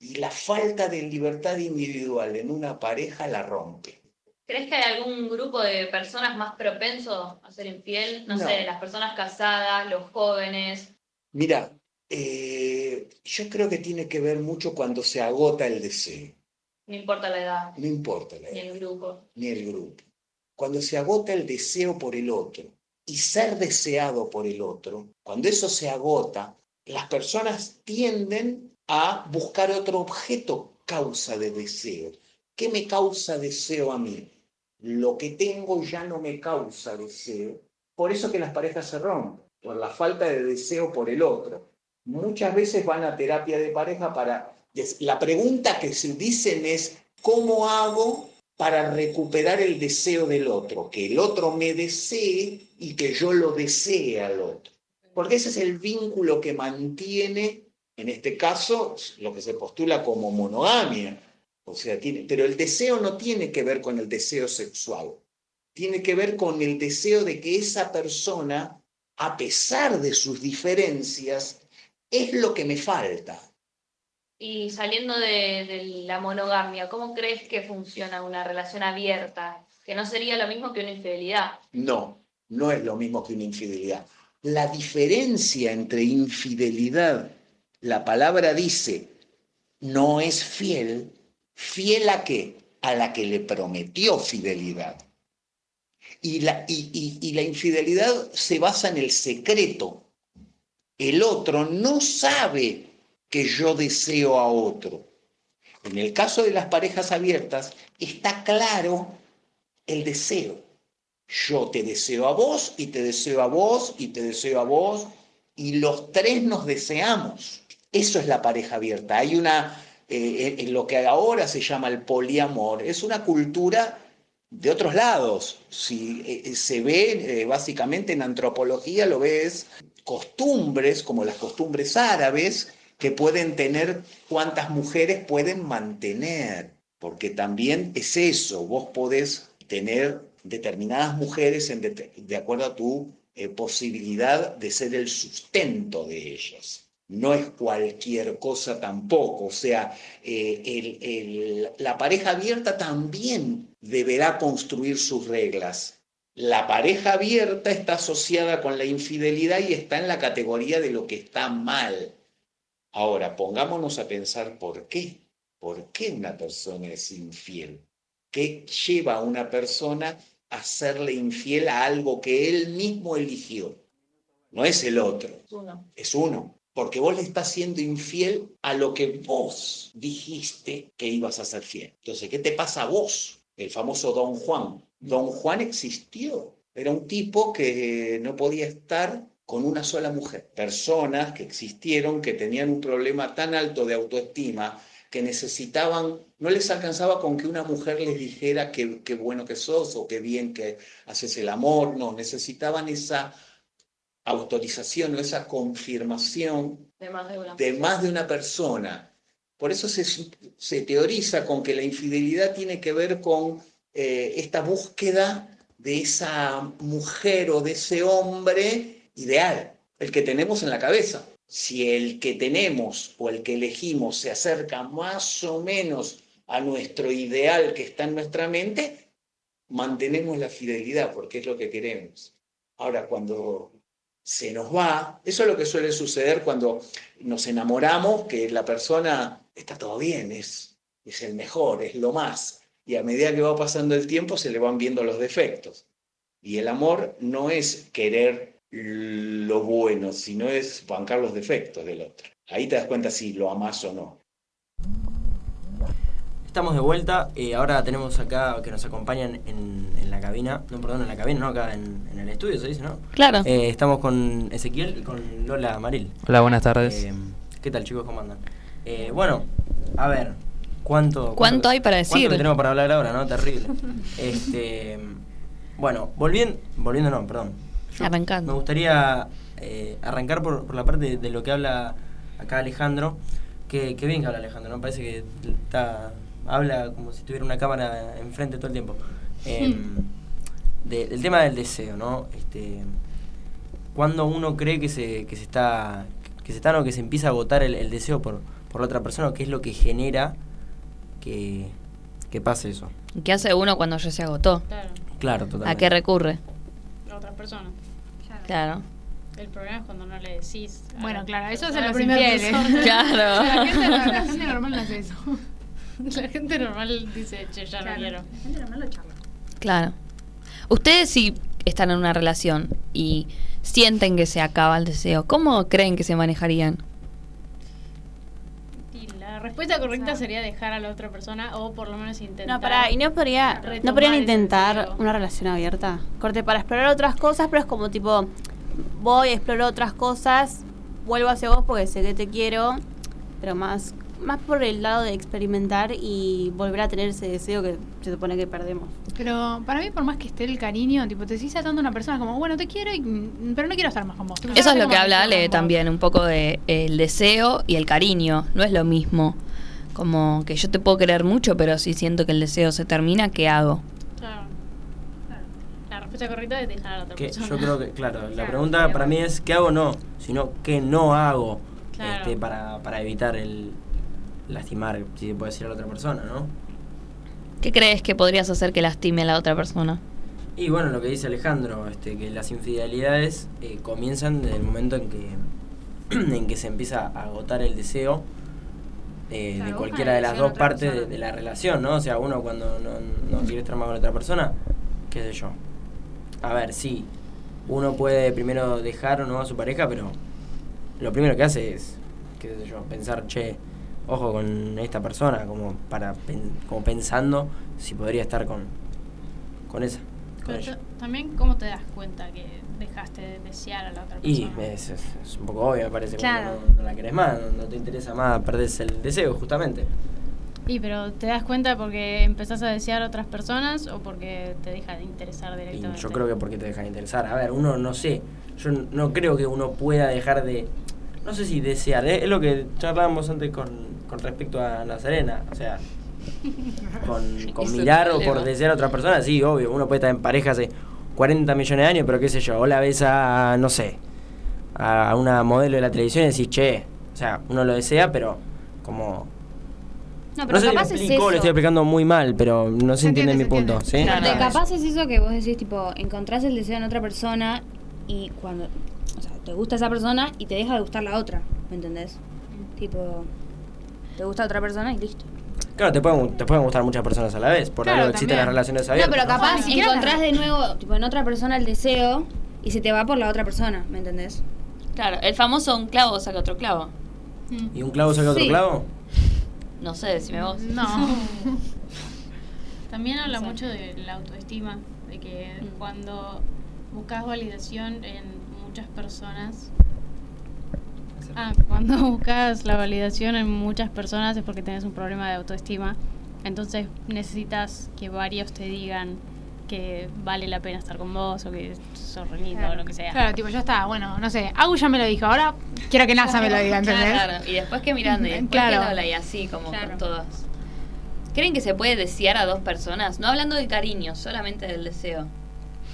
Y la falta de libertad individual en una pareja la rompe. ¿Crees que hay algún grupo de personas más propenso a ser infiel? No, No. sé, las personas casadas, los jóvenes. Mira, eh, yo creo que tiene que ver mucho cuando se agota el deseo. No importa la edad, No importa la ni edad, el grupo. ni el grupo. Cuando se agota el deseo por el otro y ser deseado por el otro, cuando eso se agota, las personas tienden a buscar otro objeto causa de deseo. ¿Qué me causa deseo a mí? Lo que tengo ya no me causa deseo. Por eso que las parejas se rompen, por la falta de deseo por el otro. Muchas veces van a terapia de pareja para... La pregunta que se dicen es, ¿cómo hago para recuperar el deseo del otro? Que el otro me desee y que yo lo desee al otro. Porque ese es el vínculo que mantiene, en este caso, lo que se postula como monogamia. O sea, tiene, pero el deseo no tiene que ver con el deseo sexual. Tiene que ver con el deseo de que esa persona, a pesar de sus diferencias, es lo que me falta. Y saliendo de, de la monogamia, ¿cómo crees que funciona una relación abierta? Que no sería lo mismo que una infidelidad. No, no es lo mismo que una infidelidad. La diferencia entre infidelidad, la palabra dice, no es fiel, fiel a qué? A la que le prometió fidelidad. Y la, y, y- la infidelidad se basa en el secreto. El otro no sabe que yo deseo a otro. En el caso de las parejas abiertas, está claro el deseo. Yo te deseo a vos y te deseo a vos y te deseo a vos y los tres nos deseamos. Eso es la pareja abierta. Hay una, eh, en lo que ahora se llama el poliamor, es una cultura de otros lados. Si eh, se ve eh, básicamente en antropología, lo ves costumbres como las costumbres árabes que pueden tener cuántas mujeres pueden mantener, porque también es eso, vos podés tener determinadas mujeres en de acuerdo a tu eh, posibilidad de ser el sustento de ellas. No es cualquier cosa tampoco, o sea, eh, el- la pareja abierta también deberá construir sus reglas. La pareja abierta está asociada con la infidelidad y está en la categoría de lo que está mal. Ahora, pongámonos a pensar por qué. ¿Por qué una persona es infiel? ¿Qué lleva a una persona a serle infiel a algo que él mismo eligió? No es el otro, Uno. es uno. Porque vos le estás siendo infiel a lo que vos dijiste que ibas a ser fiel. Entonces, ¿qué te pasa a vos? El famoso Don Juan. Don Juan existió. Era un tipo que no podía estar con una sola mujer. Personas que existieron que tenían un problema tan alto de autoestima que necesitaban, no les alcanzaba con que una mujer les dijera qué qué bueno que sos o qué bien que haces el amor, no, necesitaban esa autorización o esa confirmación De más de una. de más de una persona. Por eso se, teoriza con que la infidelidad tiene que ver con eh, esta búsqueda de esa mujer o de ese hombre ideal, el que tenemos en la cabeza. Si el que tenemos o el que elegimos se acerca más o menos a nuestro ideal que está en nuestra mente, mantenemos la fidelidad porque es lo que queremos. Ahora, cuando se nos va, eso es lo que suele suceder cuando nos enamoramos, que la persona está todo bien, es, es el mejor, es lo más. Y a medida que va pasando el tiempo se le van viendo los defectos. Y el amor no es querer lo bueno, sino es bancar los defectos del otro. Ahí te das cuenta si lo amás o no. Estamos de vuelta, eh, ahora tenemos acá que nos acompañan en, en la cabina, no, perdón, en la cabina, no, acá en, en el estudio se dice, ¿no? Claro. Eh, estamos con Ezequiel y con Lola Maril. Hola, buenas tardes. Eh, ¿Qué tal chicos? ¿Cómo andan? Eh, bueno, a ver, ¿cuánto, ¿Cuánto hay para ¿Cuánto decir? que tenemos para hablar ahora, no? Terrible. este, bueno, volviendo, volviendo no, perdón. Yo Arrancando. Me gustaría eh, arrancar por, por la parte de, de lo que habla acá Alejandro. Que, que bien que habla Alejandro, ¿no? Parece que está, habla como si tuviera una cámara enfrente todo el tiempo. Em, de- del tema del deseo, ¿no? Este, cuando uno cree que se, que se está, que se está, no, que se empieza a agotar el, el deseo por, por la otra persona, ¿qué es lo que genera que, que pase eso. ¿Qué hace uno cuando ya se agotó? Claro. Claro, totalmente. ¿A qué recurre? A otras personas. Claro. El problema es cuando no le decís. Bueno, la claro, eso es persona, infieles. persona. Claro. La gente, la gente normal no hace eso. La gente normal dice, che, ya no Claro. quiero. La gente normal lo charla. Claro. Ustedes si están en una relación y sienten que se acaba el deseo, ¿cómo creen que se manejarían? Respuesta correcta sería dejar a la otra persona o por lo menos intentar. No, pará, ¿y no podría, no podrían intentar una relación abierta? Corte, para explorar otras cosas, pero es como tipo, voy, exploro otras cosas, vuelvo hacia vos porque sé que te quiero, pero más, más por el lado de experimentar y volver a tener ese deseo que se supone que perdemos. Pero para mí, por más que esté el cariño, tipo, te sigues atando a una persona como, bueno, te quiero, y, mm, pero no quiero estar más con vos. Tipo, Eso es lo que habla Ale también, un poco de el deseo y el cariño. No es lo mismo. Como que yo te puedo querer mucho, pero si siento que el deseo se termina, ¿qué hago? Claro. Claro. La respuesta correcta es dejar a la otra Que persona. yo creo que, claro, la pregunta para mí es ¿qué hago o no? Sino ¿qué no hago? Claro. Este, para, para evitar el lastimar, si se puede decir a la otra persona, ¿no? ¿Qué crees que podrías hacer que lastime a la otra persona? Y bueno, lo que dice Alejandro, este, que las infidelidades eh, comienzan desde el momento en que, en que se empieza a agotar el deseo eh, Claro, de cualquiera de las dos partes de, de la relación, ¿no? O sea, uno cuando no, no quiere estar más con otra persona, qué sé yo. A ver, sí, uno puede primero dejar o no a su pareja, pero lo primero que hace es, qué sé yo, pensar, che, ojo con esta persona, como para como pensando si podría estar con, con esa. Con Pero también, ¿cómo te das cuenta que dejaste de desear a la otra Y persona? es, es- es un poco obvio, me parece. Claro. Cuando no, no la querés más, no, no te interesa más, perdés el deseo, justamente. Y pero ¿te das cuenta porque empezás a desear a otras personas o porque te deja de interesar Y directamente? yo creo que porque te deja de interesar. A ver, uno no sé. Yo no creo que uno pueda dejar de. No sé si desear. ¿eh? Es lo que charlábamos antes con, con respecto a Nazarena. O sea, con, con Es mirar o por desear a otra persona, sí, obvio. Uno puede estar en pareja hace 40 millones de años, pero qué sé yo. O la ves a, no sé, a una modelo de la televisión y decís, che. O sea, uno lo desea, pero como. No, No, pero sé si me capaz es explico, eso. lo estoy explicando muy mal, pero no se, Se entiende, entiende, mi se punto. Ah, capaz es eso que vos decís, tipo, encontrás el deseo en otra persona y cuando, o sea, te gusta esa persona y te deja de gustar la otra, ¿me entendés? Tipo, te gusta otra persona y listo. Claro, te pueden, te pueden gustar muchas personas a la vez, por Claro, algo existen las relaciones No, abiertas. pero capaz ni siquiera encontrás de nuevo, tipo, en otra persona el deseo y se te va por la otra persona, ¿me entendés? Claro, el famoso un clavo saca otro clavo. ¿Y un clavo saca otro Sí. clavo? No sé, decime vos. No. También habla mucho de la autoestima, de que Mm. cuando buscas validación en muchas personas. Ah, cuando buscas la validación en muchas personas es porque tienes un problema de autoestima. Entonces necesitas que varios te digan que vale la pena estar con vos o que sos re lindo o lo que sea. Claro, tipo, ya está, bueno, no sé, Agu ya me lo dijo, ahora quiero que NASA me lo diga, ¿entendés? Claro, y después que mirando, y después Claro. que habla y así, como Claro. con todas. ¿Creen que se puede desear a dos personas? No hablando de cariño, solamente del deseo.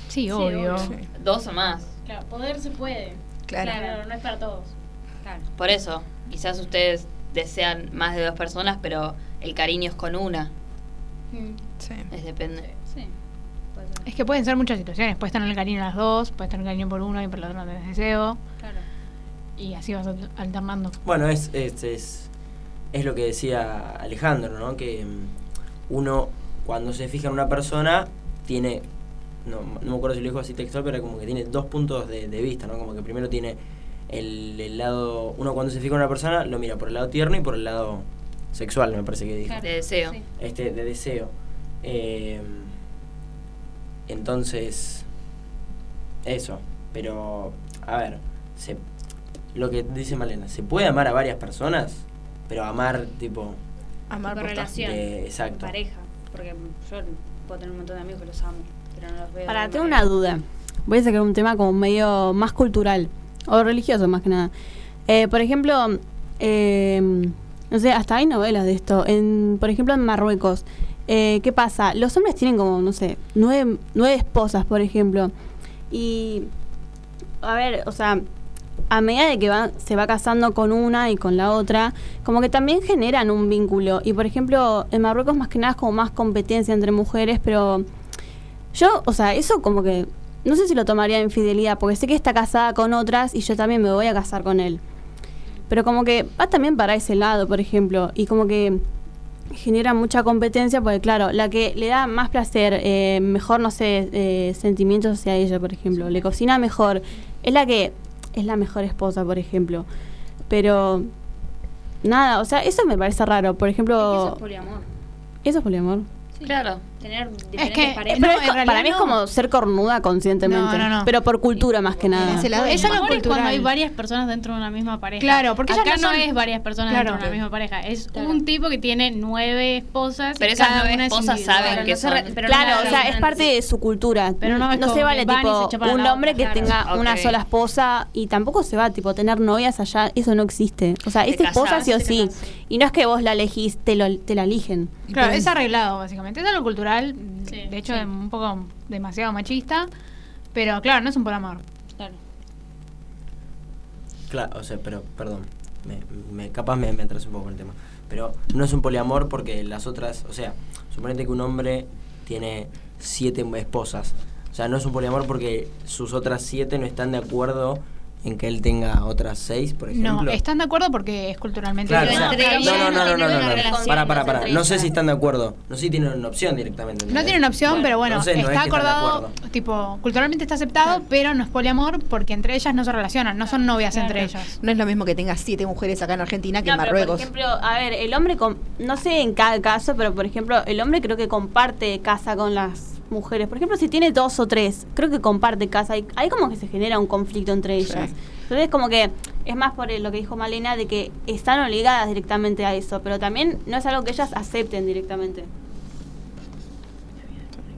Sí, obvio. Dos o más. Claro, poder se puede. Claro. Pero no es para todos. Claro. Por eso, quizás ustedes desean más de dos personas, pero el cariño es con una. Sí. Es depende. Sí. Es que pueden ser muchas situaciones, puedes tener el cariño en las dos, puedes tener el cariño por uno y por el otro no tenés deseo, Claro. y así vas al- alternando. Bueno, es, es, es, es lo que decía Alejandro, ¿no? Que mm, uno, cuando se fija en una persona, tiene. No, no me acuerdo si lo dijo así textual, pero como que tiene dos puntos de, de vista, ¿no? Como que primero tiene el, el lado. Uno, cuando se fija en una persona, lo mira por el lado tierno y por el lado sexual, me parece que dijo. De deseo. Sí. este de deseo. Eh, entonces, eso. Pero, a ver, se, lo que dice Malena, ¿se puede amar a varias personas? Pero amar, tipo, Amar posta. relación. de- exacto. Pareja. Porque yo puedo tener un montón de amigos que los amo, pero no los veo. Para, tengo manera- una duda. Voy a sacar un tema como medio más cultural o religioso más que nada. Eh, por ejemplo, eh, no sé, hasta hay novelas de esto. En, por ejemplo, en Marruecos, eh, ¿qué pasa? Los hombres tienen como, no sé, nueve, nueve esposas, por ejemplo. Y, a ver, o sea, a medida de que va, se va casando con una y con la otra, como que también generan un vínculo. Y por ejemplo, en Marruecos más que nada es como más competencia entre mujeres, pero yo, o sea, eso como que no sé si lo tomaría de infidelidad, porque sé que está casada con otras y yo también me voy a casar con él. Pero como que va también para ese lado, por ejemplo, y como que genera mucha competencia, porque claro, la que le da más placer, eh, mejor, no sé, eh, sentimientos hacia ella, por ejemplo, le cocina mejor, es la que es la mejor esposa, por ejemplo. Pero, nada, o sea, eso me parece raro. Por ejemplo... Eso es poliamor. ¿Eso es poliamor? Claro, tener diferentes que, parejas. No, es co- realidad para mí es no. como ser cornuda conscientemente. No, no, no. Pero por cultura más que nada. ese lado Es algo cultural. es cuando hay varias personas dentro de una misma pareja. Claro, porque acá no no, son- es varias personas Claro. dentro de una misma pareja. Es un tipo que tiene nueve esposas. Pero esas nueve esposas saben que No son- re- pero claro, no o sea, se es parte de su cultura. Pero no es se vale que tipo se un hombre otra, que claro. tenga una sola esposa y tampoco se va tipo tener novias allá, eso no existe. O sea, es esposa sí o sí. Y no es que vos la elegís, te, lo, te la eligen. Claro, es arreglado, básicamente. Es algo cultural, Sí, de hecho, sí. un poco demasiado machista. Pero claro, no es un poliamor. Claro. Claro, o sea, pero, perdón, me, me- capaz me, me atrasé un poco con el tema. Pero no es un poliamor porque las otras, o sea, suponete que un hombre tiene siete esposas. O sea, no es un poliamor porque sus otras siete no están de acuerdo en que él tenga otras seis, por ejemplo. No, están de acuerdo porque es culturalmente Claro, no, no, no no, no, no, una Para, para, para. No sé si están de acuerdo. No sé si tienen una opción directamente. No tienen opción, pero bueno, está que están de acordado, acuerdo. tipo, culturalmente está aceptado, pero no es poliamor porque entre ellas no se relacionan, no son novias entre ellas. No es lo mismo que tengas siete mujeres acá en Argentina que No, en pero por Marruecos. ejemplo, a ver, el hombre, com- no sé en cada caso, pero por ejemplo, el hombre creo que comparte casa con las mujeres. Por ejemplo, si tiene dos o tres, creo que comparte casa. y Ahí como que se genera un conflicto entre ellas. Entonces, como que es más por lo que dijo Malena, de que están obligadas directamente a eso, pero también no es algo que ellas acepten directamente.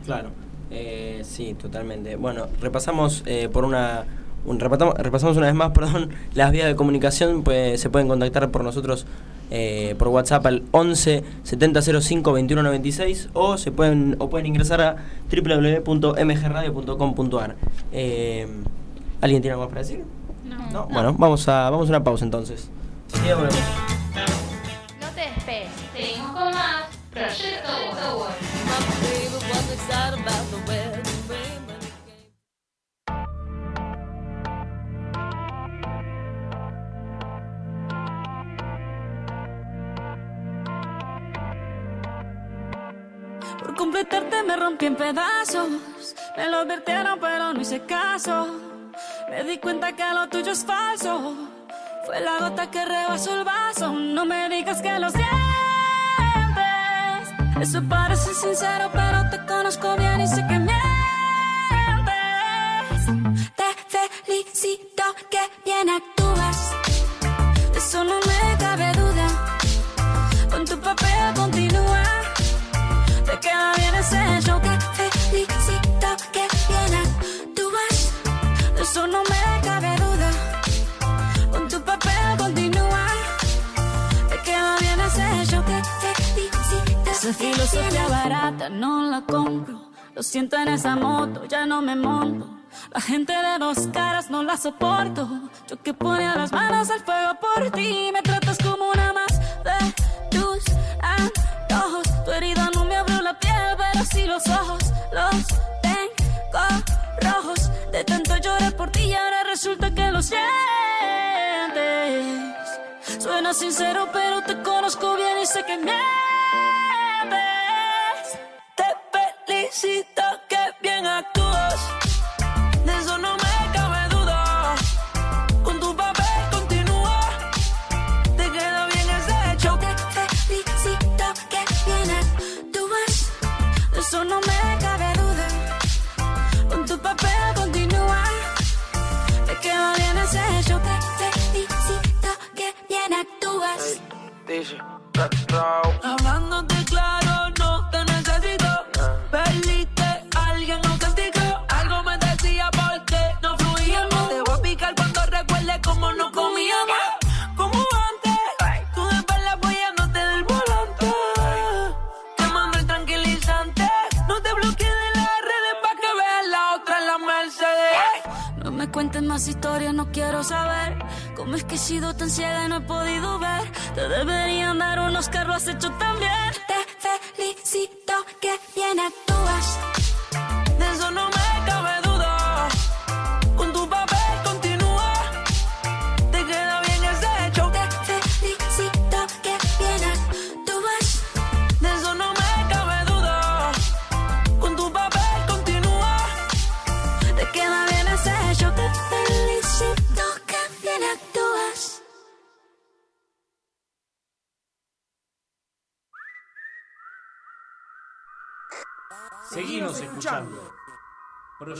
Claro, eh, sí, totalmente. Bueno, repasamos eh, por una... Un, repatamos- repasamos una vez más, perdón, las vías de comunicación, pues se pueden contactar por nosotros eh, por WhatsApp al 11 7005 2196 o se pueden o pueden ingresar a www.mgradio.com.ar. Eh, ¿Alguien tiene algo más para decir? No. Bueno, vamos a vamos a una pausa entonces. Sí, ya volvemos. No te despegues. Seguimos con más Proyecto World. Rompí en pedazos. Me lo advirtieron, pero no hice caso. Me di cuenta que lo tuyo es falso. Fue la gota que rebasó el vaso. No me digas que lo sientes. Eso parece sincero, pero te conozco bien y sé que mientes. Te felicito que bien actúas. Eso no me eso no me cabe duda. Con tu papel continúa. Te queda bien ese show que Te Esa filosofía barata no la compro. Lo siento en esa moto, ya no me monto. La gente de dos caras no la soporto. Yo que ponía las manos al fuego por ti. Me tratas como una más de tus antojos. Tu herida no me abrió la piel, pero sí los ojos. Los rojos. De tanto llorar por ti y ahora resulta que lo sientes. Suena sincero, pero te conozco bien y sé que mientes. Te felicito que bien actúas. De eso Let's go. ¿Cómo es que he sido tan ciega y no he podido ver? Te deberían dar unos carros has hecho también.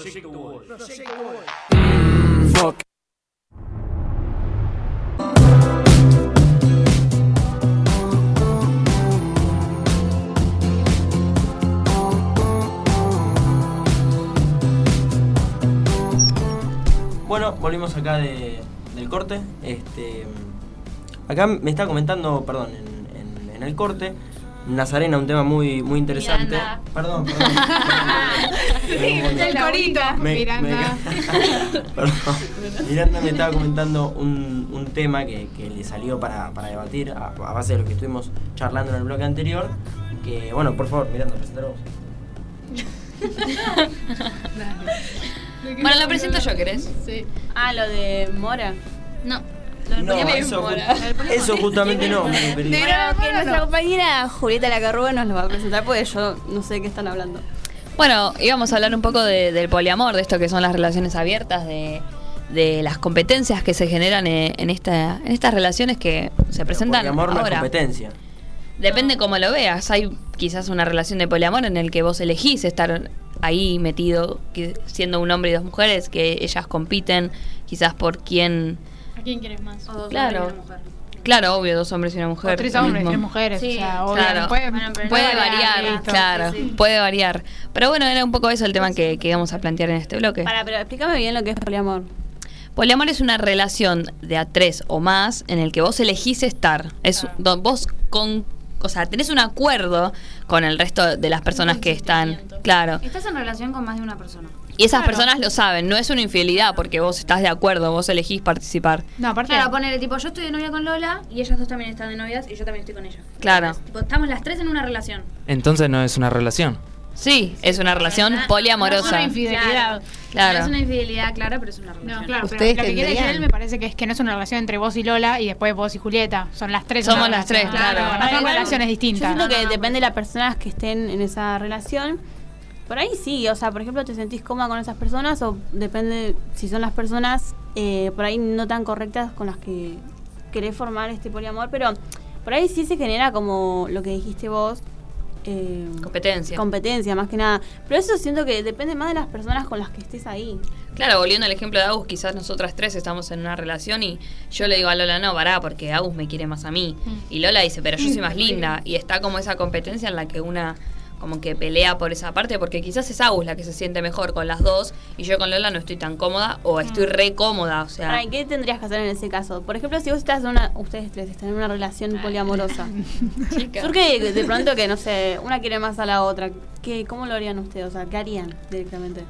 Proyecto Wolf. Fuck. Bueno, volvimos acá de- del corte. Este, acá me está comentando, perdón, en, en- en el corte, Nazarena, un tema muy, muy interesante. Miranda. Perdón, perdón. El corito. Me- Miranda. Perdón. Miranda me estaba comentando un, un tema que, que le salió para, para debatir a, a base de lo que estuvimos charlando en el bloque anterior. Que, bueno, por favor, Miranda, presentalo vos. Bueno, lo presento yo, ¿querés? Sí. Ah, lo de Mora. No. No, eso, eso justamente no. Pero que nuestra compañera Julieta Lacarrúa nos lo va a presentar porque yo no sé de qué están hablando. Bueno, íbamos a hablar un poco de- del poliamor, de esto que son las relaciones abiertas, de, de las competencias que se generan en, en esta, en estas relaciones que se presentan Poliamor no es ahora. competencia. Depende cómo lo veas. Hay quizás una relación de poliamor en el que vos elegís estar ahí metido, que- siendo un hombre y dos mujeres, que ellas compiten quizás por quién... ¿A quién quieres más? Claro. Claro, obvio, dos hombres y una mujer. O tres hombres, mismo. tres mujeres. Sí, o sea, obvio, Claro. puede, Bueno, Puede no variar, claro, Sí, puede variar. Pero bueno, era un poco eso el tema que, que íbamos a plantear en este bloque. Para, pero explícame bien lo que es poliamor. Poliamor es una relación de a tres o más en el que vos elegís estar. Es vos con, o sea, tenés un acuerdo con el resto de las personas que están, claro. Estás en relación con más de una persona. Y esas personas lo saben, no es una infidelidad porque vos estás de acuerdo, vos elegís participar. No, aparte. Claro, ponele tipo, yo estoy de novia con Lola y ellas dos también están de novias y yo también estoy con ella. Claro. Tipo, estamos las tres en una relación. Entonces no es una relación. Sí, es una relación poliamorosa. No es una infidelidad. Claro. No es una infidelidad, claro, pero es una relación. No, claro, pero Ustedes lo que quiere decir él me parece que es que no es una relación entre vos y Lola y después vos y Julieta. Son las tres. Somos las relación. tres, claro. No son relaciones Yo distintas. siento que depende de las personas que estén en esa relación. Por ahí sí, o sea, por ejemplo, te sentís cómoda con esas personas o depende si son las personas eh, por ahí no tan correctas con las que querés formar este poliamor, pero por ahí sí se genera como lo que dijiste vos. eh, Competencia. competencia más que nada pero eso siento que depende más de las personas con las que estés ahí Claro, volviendo al ejemplo de Agus, quizás nosotras tres estamos en una relación y yo le digo a Lola, no, pará, porque Agus me quiere más a mí. Y Lola dice, pero yo soy más linda. Y está como esa competencia en la que una como que pelea por esa parte, porque quizás es Agus la que se siente mejor con las dos y yo con Lola no estoy tan cómoda o estoy re cómoda, o sea... Pará, ¿y ¿qué tendrías que hacer en ese caso? Por ejemplo, si vos estás en una, ustedes tres están en una relación poliamorosa, surge de pronto que, no sé, una quiere más a la otra, ¿qué, ¿cómo lo harían ustedes? O sea, ¿qué harían directamente?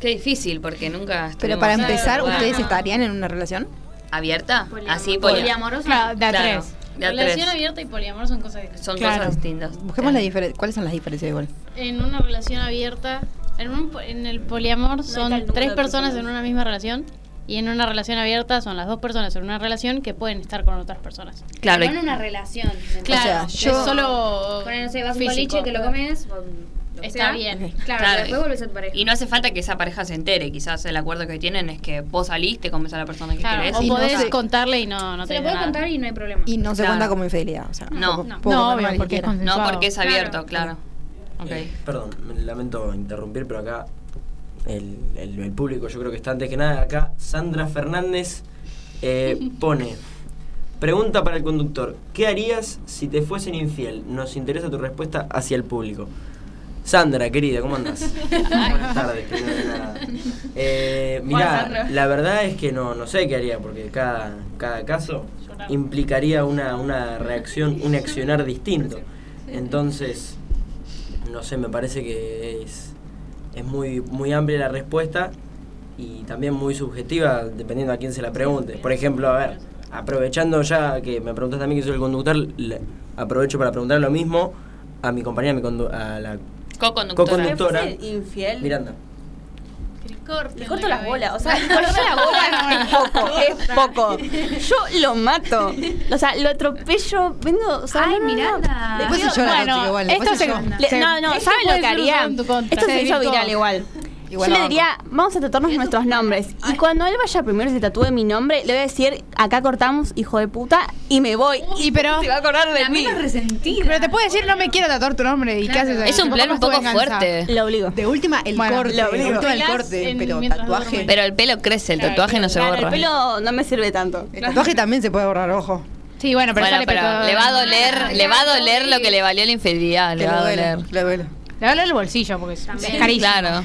Qué difícil, porque nunca... Pero para empezar. ¿ustedes estarían en una relación? ¿Abierta? Así, Poliamorosa. Claro, de a Claro, tres. De Relación tres. abierta y poliamor son cosas distintas. Son Claro. cosas distintas. Busquemos la diferencia. ¿Cuáles son las diferencias igual? En una relación abierta, en, un, en el poliamor son tres personas personas. en una misma relación y en una relación abierta son las dos personas en una relación que pueden estar con otras personas. Claro. No en una relación. Claro, yo- es solo Poner, no sé, vas a un boliche y te lo comes. Lo Está sea. bien. Claro, Claro, pero después vuelves a tu pareja. Y no hace falta que esa pareja se entere, quizás el acuerdo que tienen es que vos saliste, comes a la persona que Claro, querés. o Y no podés contarle y no, no Se te lo dice puedo contar y no hay problema. Y no se Claro. cuenta como infidelidad. O sea, No. No. obvio, porque es. No, porque abierto, claro. Ok. Eh, perdón, me lamento interrumpir, pero acá el, el- el público yo creo que está antes que nada. Acá Sandra Fernández eh, pone, pregunta para el conductor, ¿qué harías si te fuesen infiel? Nos interesa tu respuesta hacia el público. Sandra, querida, ¿cómo andás? Buenas tardes, primero que nada. Eh, mirá, la verdad es que no, no sé qué haría, porque cada, cada caso implicaría una, una reacción, un accionar distinto. Entonces, no sé, me parece que es, es muy, muy amplia la respuesta y también muy subjetiva dependiendo a quién se la pregunte. Por ejemplo, a ver, aprovechando ya que me preguntaste a mí que soy el conductor, le- aprovecho para preguntar lo mismo a mi compañera, a, mi condu- a la Co-conductora. co-conductora, ¿Le fuiste infiel? Miranda. Le corto las bolas, o sea, cortarle la bola es poco, es poco. Yo lo mato. O sea, lo atropello, vengo, o sea, Ay, no. Miranda. Después se llora, bueno, tóxico, igual, esto se le- no, no, ¿saben lo que haría? Esto Se se hizo viral igual. Igual Yo le diría, vamos a tatuarnos nuestros nombres. Y cuando él vaya primero y se tatúe mi nombre, le voy a decir, acá cortamos, hijo de puta, y me voy. Y pero. Se va a acordar de mí. resentida. Pero te puede decir, no me quiero tatuar tu nombre. ¿Y qué haces ahí? Es un plan un poco fuerte. Lo obligo. De última, el Bueno, corte. lo De obligo. última, el corte. en- Pero mientras tatuaje. duerme. Pero el pelo crece, el tatuaje no se Claro, borra. el pelo no me sirve tanto. El tatuaje también se puede borrar, ojo. Sí, bueno, pero Bueno, sale pero le va a doler, le va a doler lo que le valió la infidelidad, le va a duele. doler. Le duele. Le va a doler el bolsillo porque es, es También. carísimo. Claro.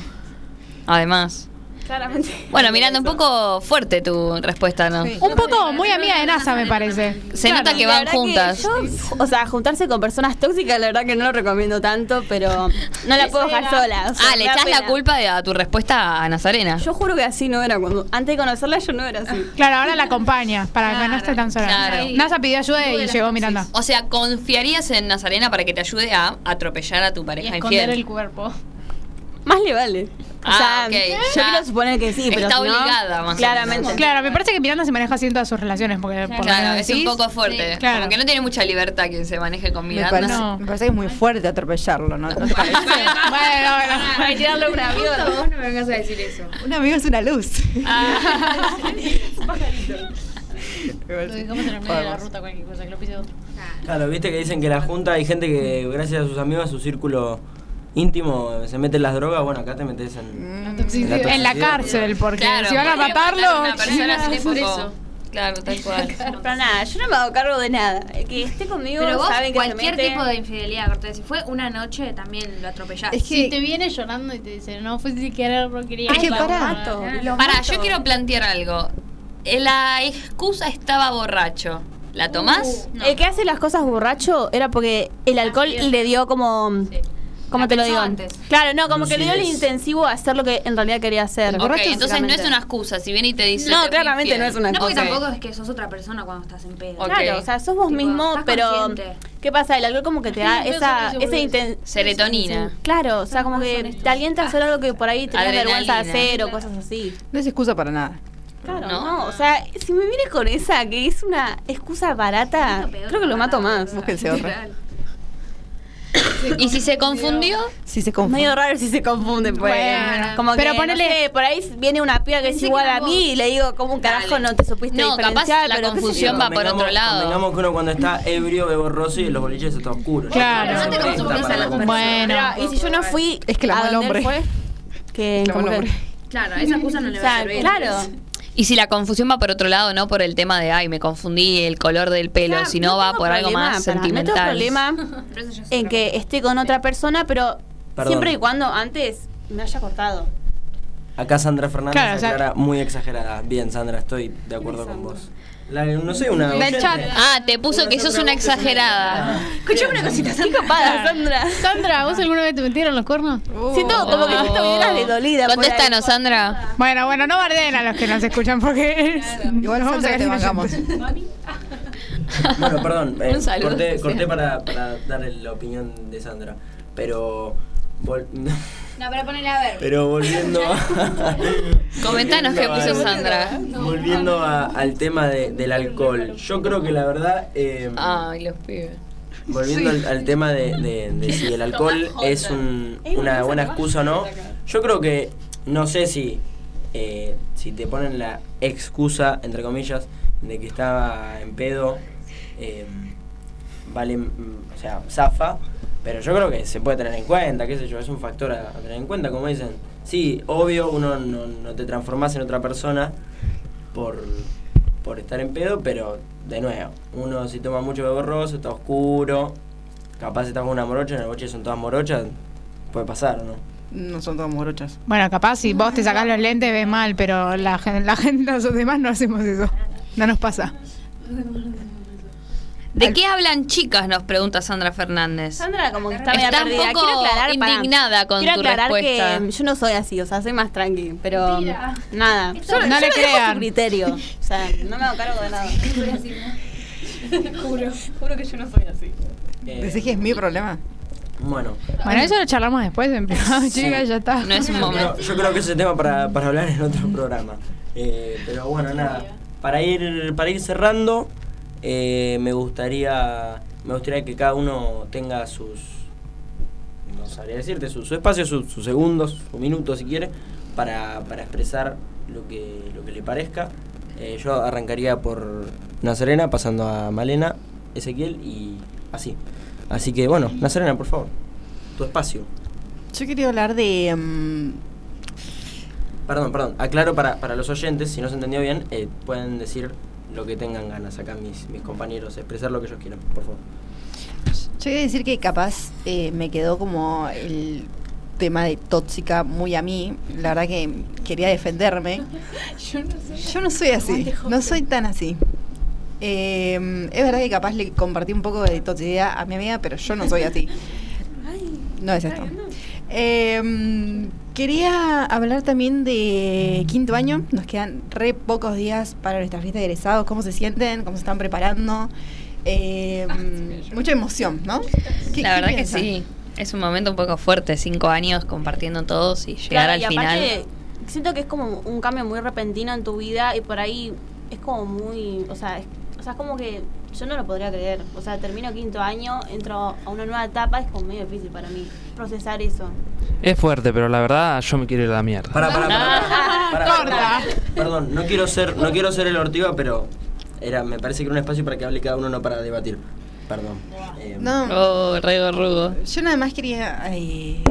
Además. Claramente. Bueno, Miranda, un poco fuerte tu respuesta, ¿no? Sí. Un poco muy amiga de NASA, me parece. Se nota que van juntas. yo, o sea, juntarse con personas tóxicas, la verdad que no lo recomiendo tanto, pero no la puedo dejar sola. o sea, Ah, le echás la culpa de a tu respuesta a Nazarena. Yo juro que así no era. cuando Antes de conocerla, yo no era así. Claro, ahora la acompaña para que no Claro, esté tan sola. claro. NASA pidió ayuda y llegó Miranda. O sea, ¿confiarías en Nazarena para que te ayude a atropellar a tu Y pareja esconder infiel? el cuerpo. Más le vale. O Ah, sea, ok, yo quiero suponer que sí, pero Está si no, obligada, más o Claramente. menos. Claro, me parece que Miranda se maneja así en todas sus relaciones. Porque por que Claro, es un poco fuerte. Sí, claro. Como que no tiene mucha libertad quien se maneje con Me Miranda. parece, No. me parece que es muy fuerte atropellarlo, ¿no? Bueno, bueno. Para tirarle una Justo avión. vos no me vengas a decir eso. Un amigo es una luz. Lo dejamos en el medio de la ruta, cualquier cosa, que lo pise otro. Claro, viste que dicen que la junta hay gente que gracias a sus amigos, a su círculo íntimo, se mete en las drogas, bueno, acá te metes en... La toxicidad. En la cárcel, porque Claro, si van a matarlo. una persona por eso. Claro, tal cual. Pero nada, yo no me hago cargo de nada. El que esté conmigo Pero vos, saben que se cualquier mete- tipo de infidelidad, Cortés, si fue una noche, también lo atropellás. Es Si que te viene llorando y te dice, no, fue sin querer, no quería. Es que Pará, mato. yo quiero plantear algo. Eh, La excusa estaba borracho. ¿La tomás? El que hace las cosas borracho era porque el alcohol le dio como. ¿Cómo La te lo digo? antes. Claro, no, como que le dio el intensivo a hacer lo que en realidad quería hacer. ok, entonces no es una excusa. Si viene y te dice. No, te claramente infiel. no es una No, porque excusa. tampoco es que sos otra persona cuando estás en pedo. Claro, o sea, sos vos Tipo, mismo, pero. consciente. ¿Qué pasa? El alcohol como que te da esa, esa inten- Serotonina. Claro, o sea, como que te alienta a hacer algo que por ahí tenías vergüenza de hacer o cosas así. no es excusa para nada. Claro, ¿No? no. o sea, si me viene con esa, que es una excusa barata, creo que lo mato más. Búsquense otra. ¿Y si se confundió? Si se confunde. medio raro si se confunde, pues. Bueno, como pero que, ponele- no sé, por ahí viene una piba que es que igual era a vos. mí y le digo, ¿cómo un carajo Dale. no te supiste No, capaz diferenciar? la Pero qué sé confusión va por otro lado. Convengamos que uno cuando está ebrio ve borroso y en los boliches está oscuro. Claro. No No te para la la. Bueno. Pero, y si yo no fui Es que la el hombre. fue, que La que-. Claro, esa excusa no le va a servir. claro. Y si la confusión va por otro lado, no por el tema de, ay, me confundí el color del pelo, O sea, sino no va por algo más sentimental. No tengo problema en que esté con otra persona, pero Perdón. siempre y cuando antes me haya cortado. Acá Sandra Fernández Claro, o sea- aclara muy exagerada. Bien, Sandra, estoy de acuerdo con vos. La- no sé, una. Oyente. chat. Ah, te puso que sos una exagerada. Escuchame una cosita, qué copada, Sandra. Sandra, ¿vos alguna vez te metieron los cuernos? Siento como que siento vibras de dolida. Contéstanos, Sandra. Bueno, bueno, no barden a los que nos escuchan porque Igual nos vamos a Sandra, te bancamos. Bueno, perdón, eh, Un saludo corté, corté para, para darle la opinión de Sandra. Pero. Vol- No, pero ponele a ver. Pero volviendo a. Comentanos qué puso Sandra. Volviendo a- al tema de- del alcohol. Yo creo que la verdad. eh, Ay, los pibes. Volviendo al, al tema de, de- de si el alcohol es un- una buena excusa o no, yo creo que no sé si eh, si te ponen la excusa, entre comillas, de que estaba en pedo, eh, vale, mm, o sea, zafa, pero yo creo que se puede tener en cuenta, qué sé yo, es un factor a, a tener en cuenta, como dicen. Sí, obvio, uno no, no te transformás en otra persona por, por estar en pedo, pero de nuevo, uno si toma mucho de borroso, está oscuro, capaz está con una morocha, en el boche son todas morochas, puede pasar, ¿o ¿no? No son todas morochas. Bueno, capaz si vos te sacás los lentes ves mal, pero la, la gente, los demás no hacemos eso. No nos pasa. ¿De qué hablan chicas? Nos pregunta Sandra Fernández. Sandra como que está media Está un perdida. poco quiero aclarar, indignada con quiero tu aclarar respuesta. que yo no soy así, o sea, soy más tranqui, pero nada. Yo, No yo le crean. su criterio. O sea, no me hago cargo de nada. Juro, juro que yo no soy así. Eh, Decís que es mi problema. Bueno. Bueno, eso lo charlamos después en privado, chicas, ya está. No es un Yo creo, yo creo que ese es tema para, para hablar en otro programa. Eh, pero bueno, nada. Para ir, para ir cerrando, eh, me gustaría me gustaría que cada uno tenga sus no sabría decirte su, su espacio, sus sus segundos, sus minutos si quiere, para, para expresar lo que, lo que le parezca. Eh, yo arrancaría por Nazarena, pasando a Malena, Ezequiel y así. Así que bueno, Nazarena, por favor, tu espacio. Yo quería hablar de. mm, Perdón, perdón. Aclaro para, para los oyentes, si no se entendió bien, eh, pueden decir lo que tengan ganas acá mis, mis compañeros, expresar lo que ellos quieran, por favor. Yo quería decir que capaz eh, me quedó como el tema de tóxica muy a mí. La verdad que quería defenderme. Yo no sé. Yo no soy así, no soy tan así. Eh, es verdad que capaz le compartí un poco de toxicidad a mi amiga, pero yo no soy así. No es esto. Eh, quería hablar también de quinto año. Nos quedan re pocos días para nuestra fiesta de egresados. ¿Cómo se sienten? ¿Cómo se están preparando? Eh, mucha emoción, ¿no? ¿Qué- La qué verdad que sí. Es un momento un poco fuerte, cinco años compartiendo todos y llegar Claro, al y final. aparte, siento que es como un cambio muy repentino en tu vida y por ahí es como muy, o sea, es, sea, es como que yo no lo podría creer. O sea, termino quinto año, entro a una nueva etapa, es como medio difícil para mí procesar eso. Es fuerte, pero la verdad yo me quiero ir a la mierda. Pará, pará, pará. pará, Corta. pará. Perdón, no quiero ser, no quiero ser el ortiga, pero era, me parece que era un espacio para que hable cada uno, no para debatir. Perdón. Eh, No. Oh, re gorrudo. Yo nada más quería que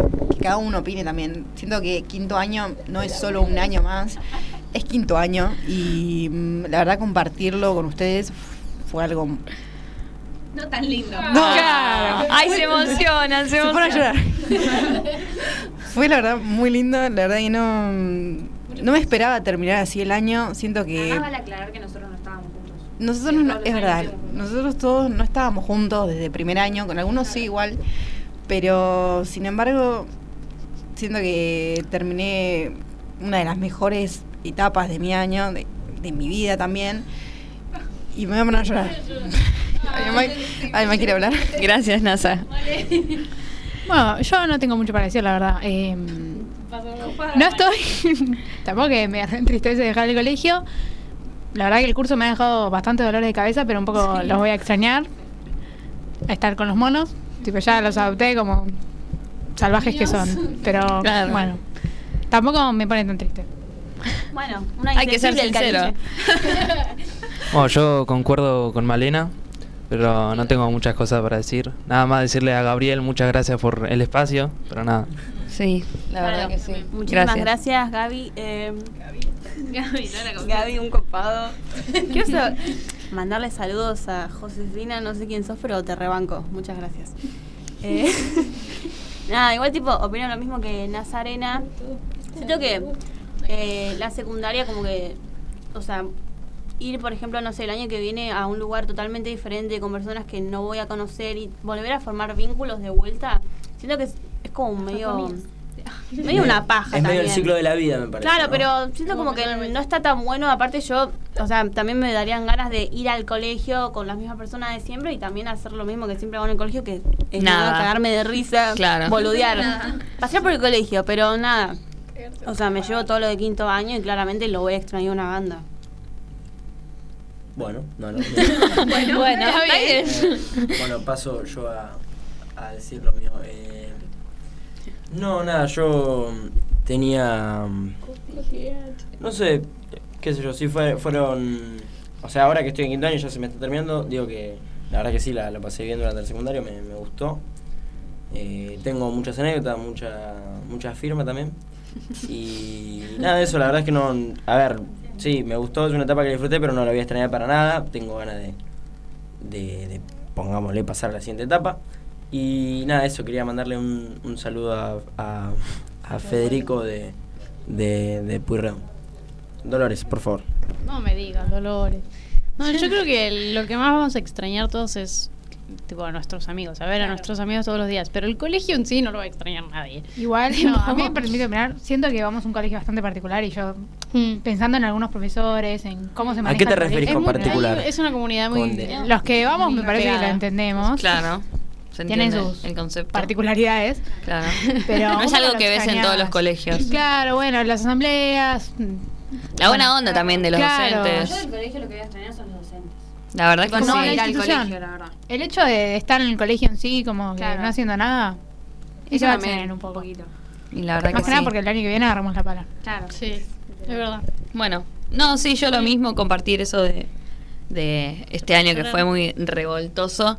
cada uno opine también. Siento que quinto año no es solo un año más, es quinto año y mm, la verdad compartirlo con ustedes fue algo... No tan lindo. No, Claro. Ay, se emocionan, se Se a emocionan. llorar. Fue la verdad muy lindo, la verdad que no, no me esperaba terminar así el año. Siento que Además vale aclarar que nosotros no estábamos juntos. nosotros, no- es verdad, nosotros todos no estábamos juntos desde primer año, con algunos sí igual, pero sin embargo siento que terminé una de las mejores etapas de mi año, de, de mi vida también, y me voy a poner a llorar. Además, además quiere hablar. Gracias, NASA. Bueno, yo no tengo mucho para decir, la verdad. Eh, no estoy. Tampoco que me entristece dejar el colegio. La verdad que el curso me ha dejado bastante dolores de cabeza, pero un poco los voy a extrañar. A estar con los monos. Tipo, ya los adopté como salvajes que son. Pero Claro. bueno, tampoco me pone tan triste. Bueno, una Hay que ser sincero. Bueno, yo concuerdo con Malena, pero no tengo muchas cosas para decir. Nada más decirle a Gabriel muchas gracias por el espacio, pero nada. Sí, la verdad que sí. Muchísimas Gracias. gracias, Gaby. Eh, Gaby, un copado. Quiero mandarle saludos a Josefina, no sé quién sos, pero te rebanco. Muchas gracias. Eh, nada, igual tipo, opino lo mismo que Nazarena. Siento que eh, la secundaria como que, o sea, ir, por ejemplo, no sé, el año que viene a un lugar totalmente diferente con personas que no voy a conocer y volver a formar vínculos de vuelta, siento que es, es como medio... Medio una paja Es medio el ciclo de la vida, me parece. Claro, ¿no? pero siento como que no está tan bueno. Aparte yo, o sea, también me darían ganas de ir al colegio con las mismas personas de siempre y también hacer lo mismo que siempre hago en el colegio, que es Nada. cagarme de risa, Claro. boludear. Nada. Pasear por el colegio, pero nada. O sea, me llevo todo lo de quinto año y claramente lo voy a extrañar una banda. Bueno, no, no. Bueno, bueno, está bien. Eh, bueno, paso yo a, a decir lo mío. Eh, no, nada, yo tenía. No sé, qué sé yo, sí fue, fueron. O sea, ahora que estoy en quinto año ya se me está terminando, digo que la verdad que sí, la, la pasé bien durante el secundario, me, me gustó. Eh, tengo muchas anécdotas, mucha, mucha firma también. Y nada de eso, la verdad es que no. A ver, sí, me gustó, es una etapa que disfruté, pero no la voy a extrañar para nada. Tengo ganas de, de, pongámosle, pasar a la siguiente etapa. Y nada, eso, quería mandarle un, un saludo a, a, Federico de, de, de. Dolores, por favor. No me digas, Dolores. No, yo creo que lo que más vamos a extrañar todos es tipo a nuestros amigos, a ver a nuestros amigos todos los días, pero el colegio en sí no lo va a extrañar nadie. Igual, no, a mí me permite opinar, siento que vamos a un colegio bastante particular y yo pensando en algunos profesores, en cómo se ¿A maneja qué te referís con particular? Es una comunidad muy. Los que vamos me parece que pegada. lo entendemos. Claro. Se Tienen sus el concepto. particularidades. Claro. Pero no es algo que ves en todos los colegios. Claro, bueno, las asambleas. La buena onda también de los Claro. docentes. Yo del colegio lo que voy a extrañar son los docentes. La verdad es que la ir al colegio, la verdad. El hecho de estar en el colegio en sí, como que Claro. no haciendo nada, Eso va a también, extrañar un poco. Y la verdad Más que que nada sí. porque el año que viene agarramos la pala. Claro. Sí, es verdad. Bueno, no, sí, yo lo mismo, compartir eso de, de este año que fue muy revoltoso.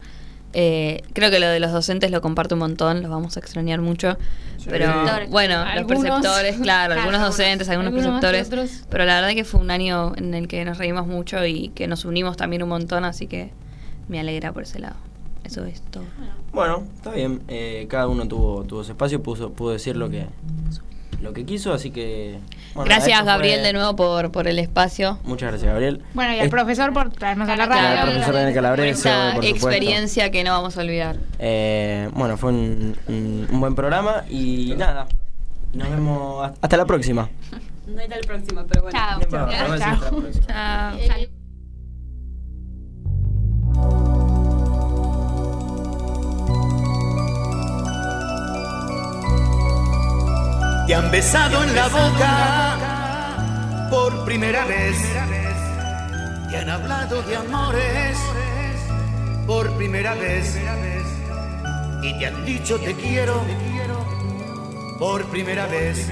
Eh, creo que lo de los docentes lo comparto un montón, los vamos a extrañar mucho. Pero Preceptores. bueno, Algunos. los preceptores, claro, Claro, algunos docentes, algunos, Algunos preceptores. Pero la verdad que fue un año en el que nos reímos mucho y que nos unimos también un montón, así que me alegra por ese lado. Eso es todo. Bueno, está bien. eh, cada uno tuvo, tuvo su espacio, puso, pudo decir lo que, lo que quiso, así que... bueno, Gracias fue- Gabriel de nuevo por, por el espacio. Muchas gracias, Gabriel. Bueno, y al Es- profesor por traernos a la Claro, radio. al profesor Daniel por supuesto. experiencia que no vamos a olvidar. Eh, bueno, fue un, un- un buen programa y nada. Nos vemos hasta la próxima. No hay tal próxima, pero bueno. Chao. La próxima. Chao. Te han besado en la boca por primera vez. Te han hablado de amores por primera vez. Y te han dicho te quiero por primera vez.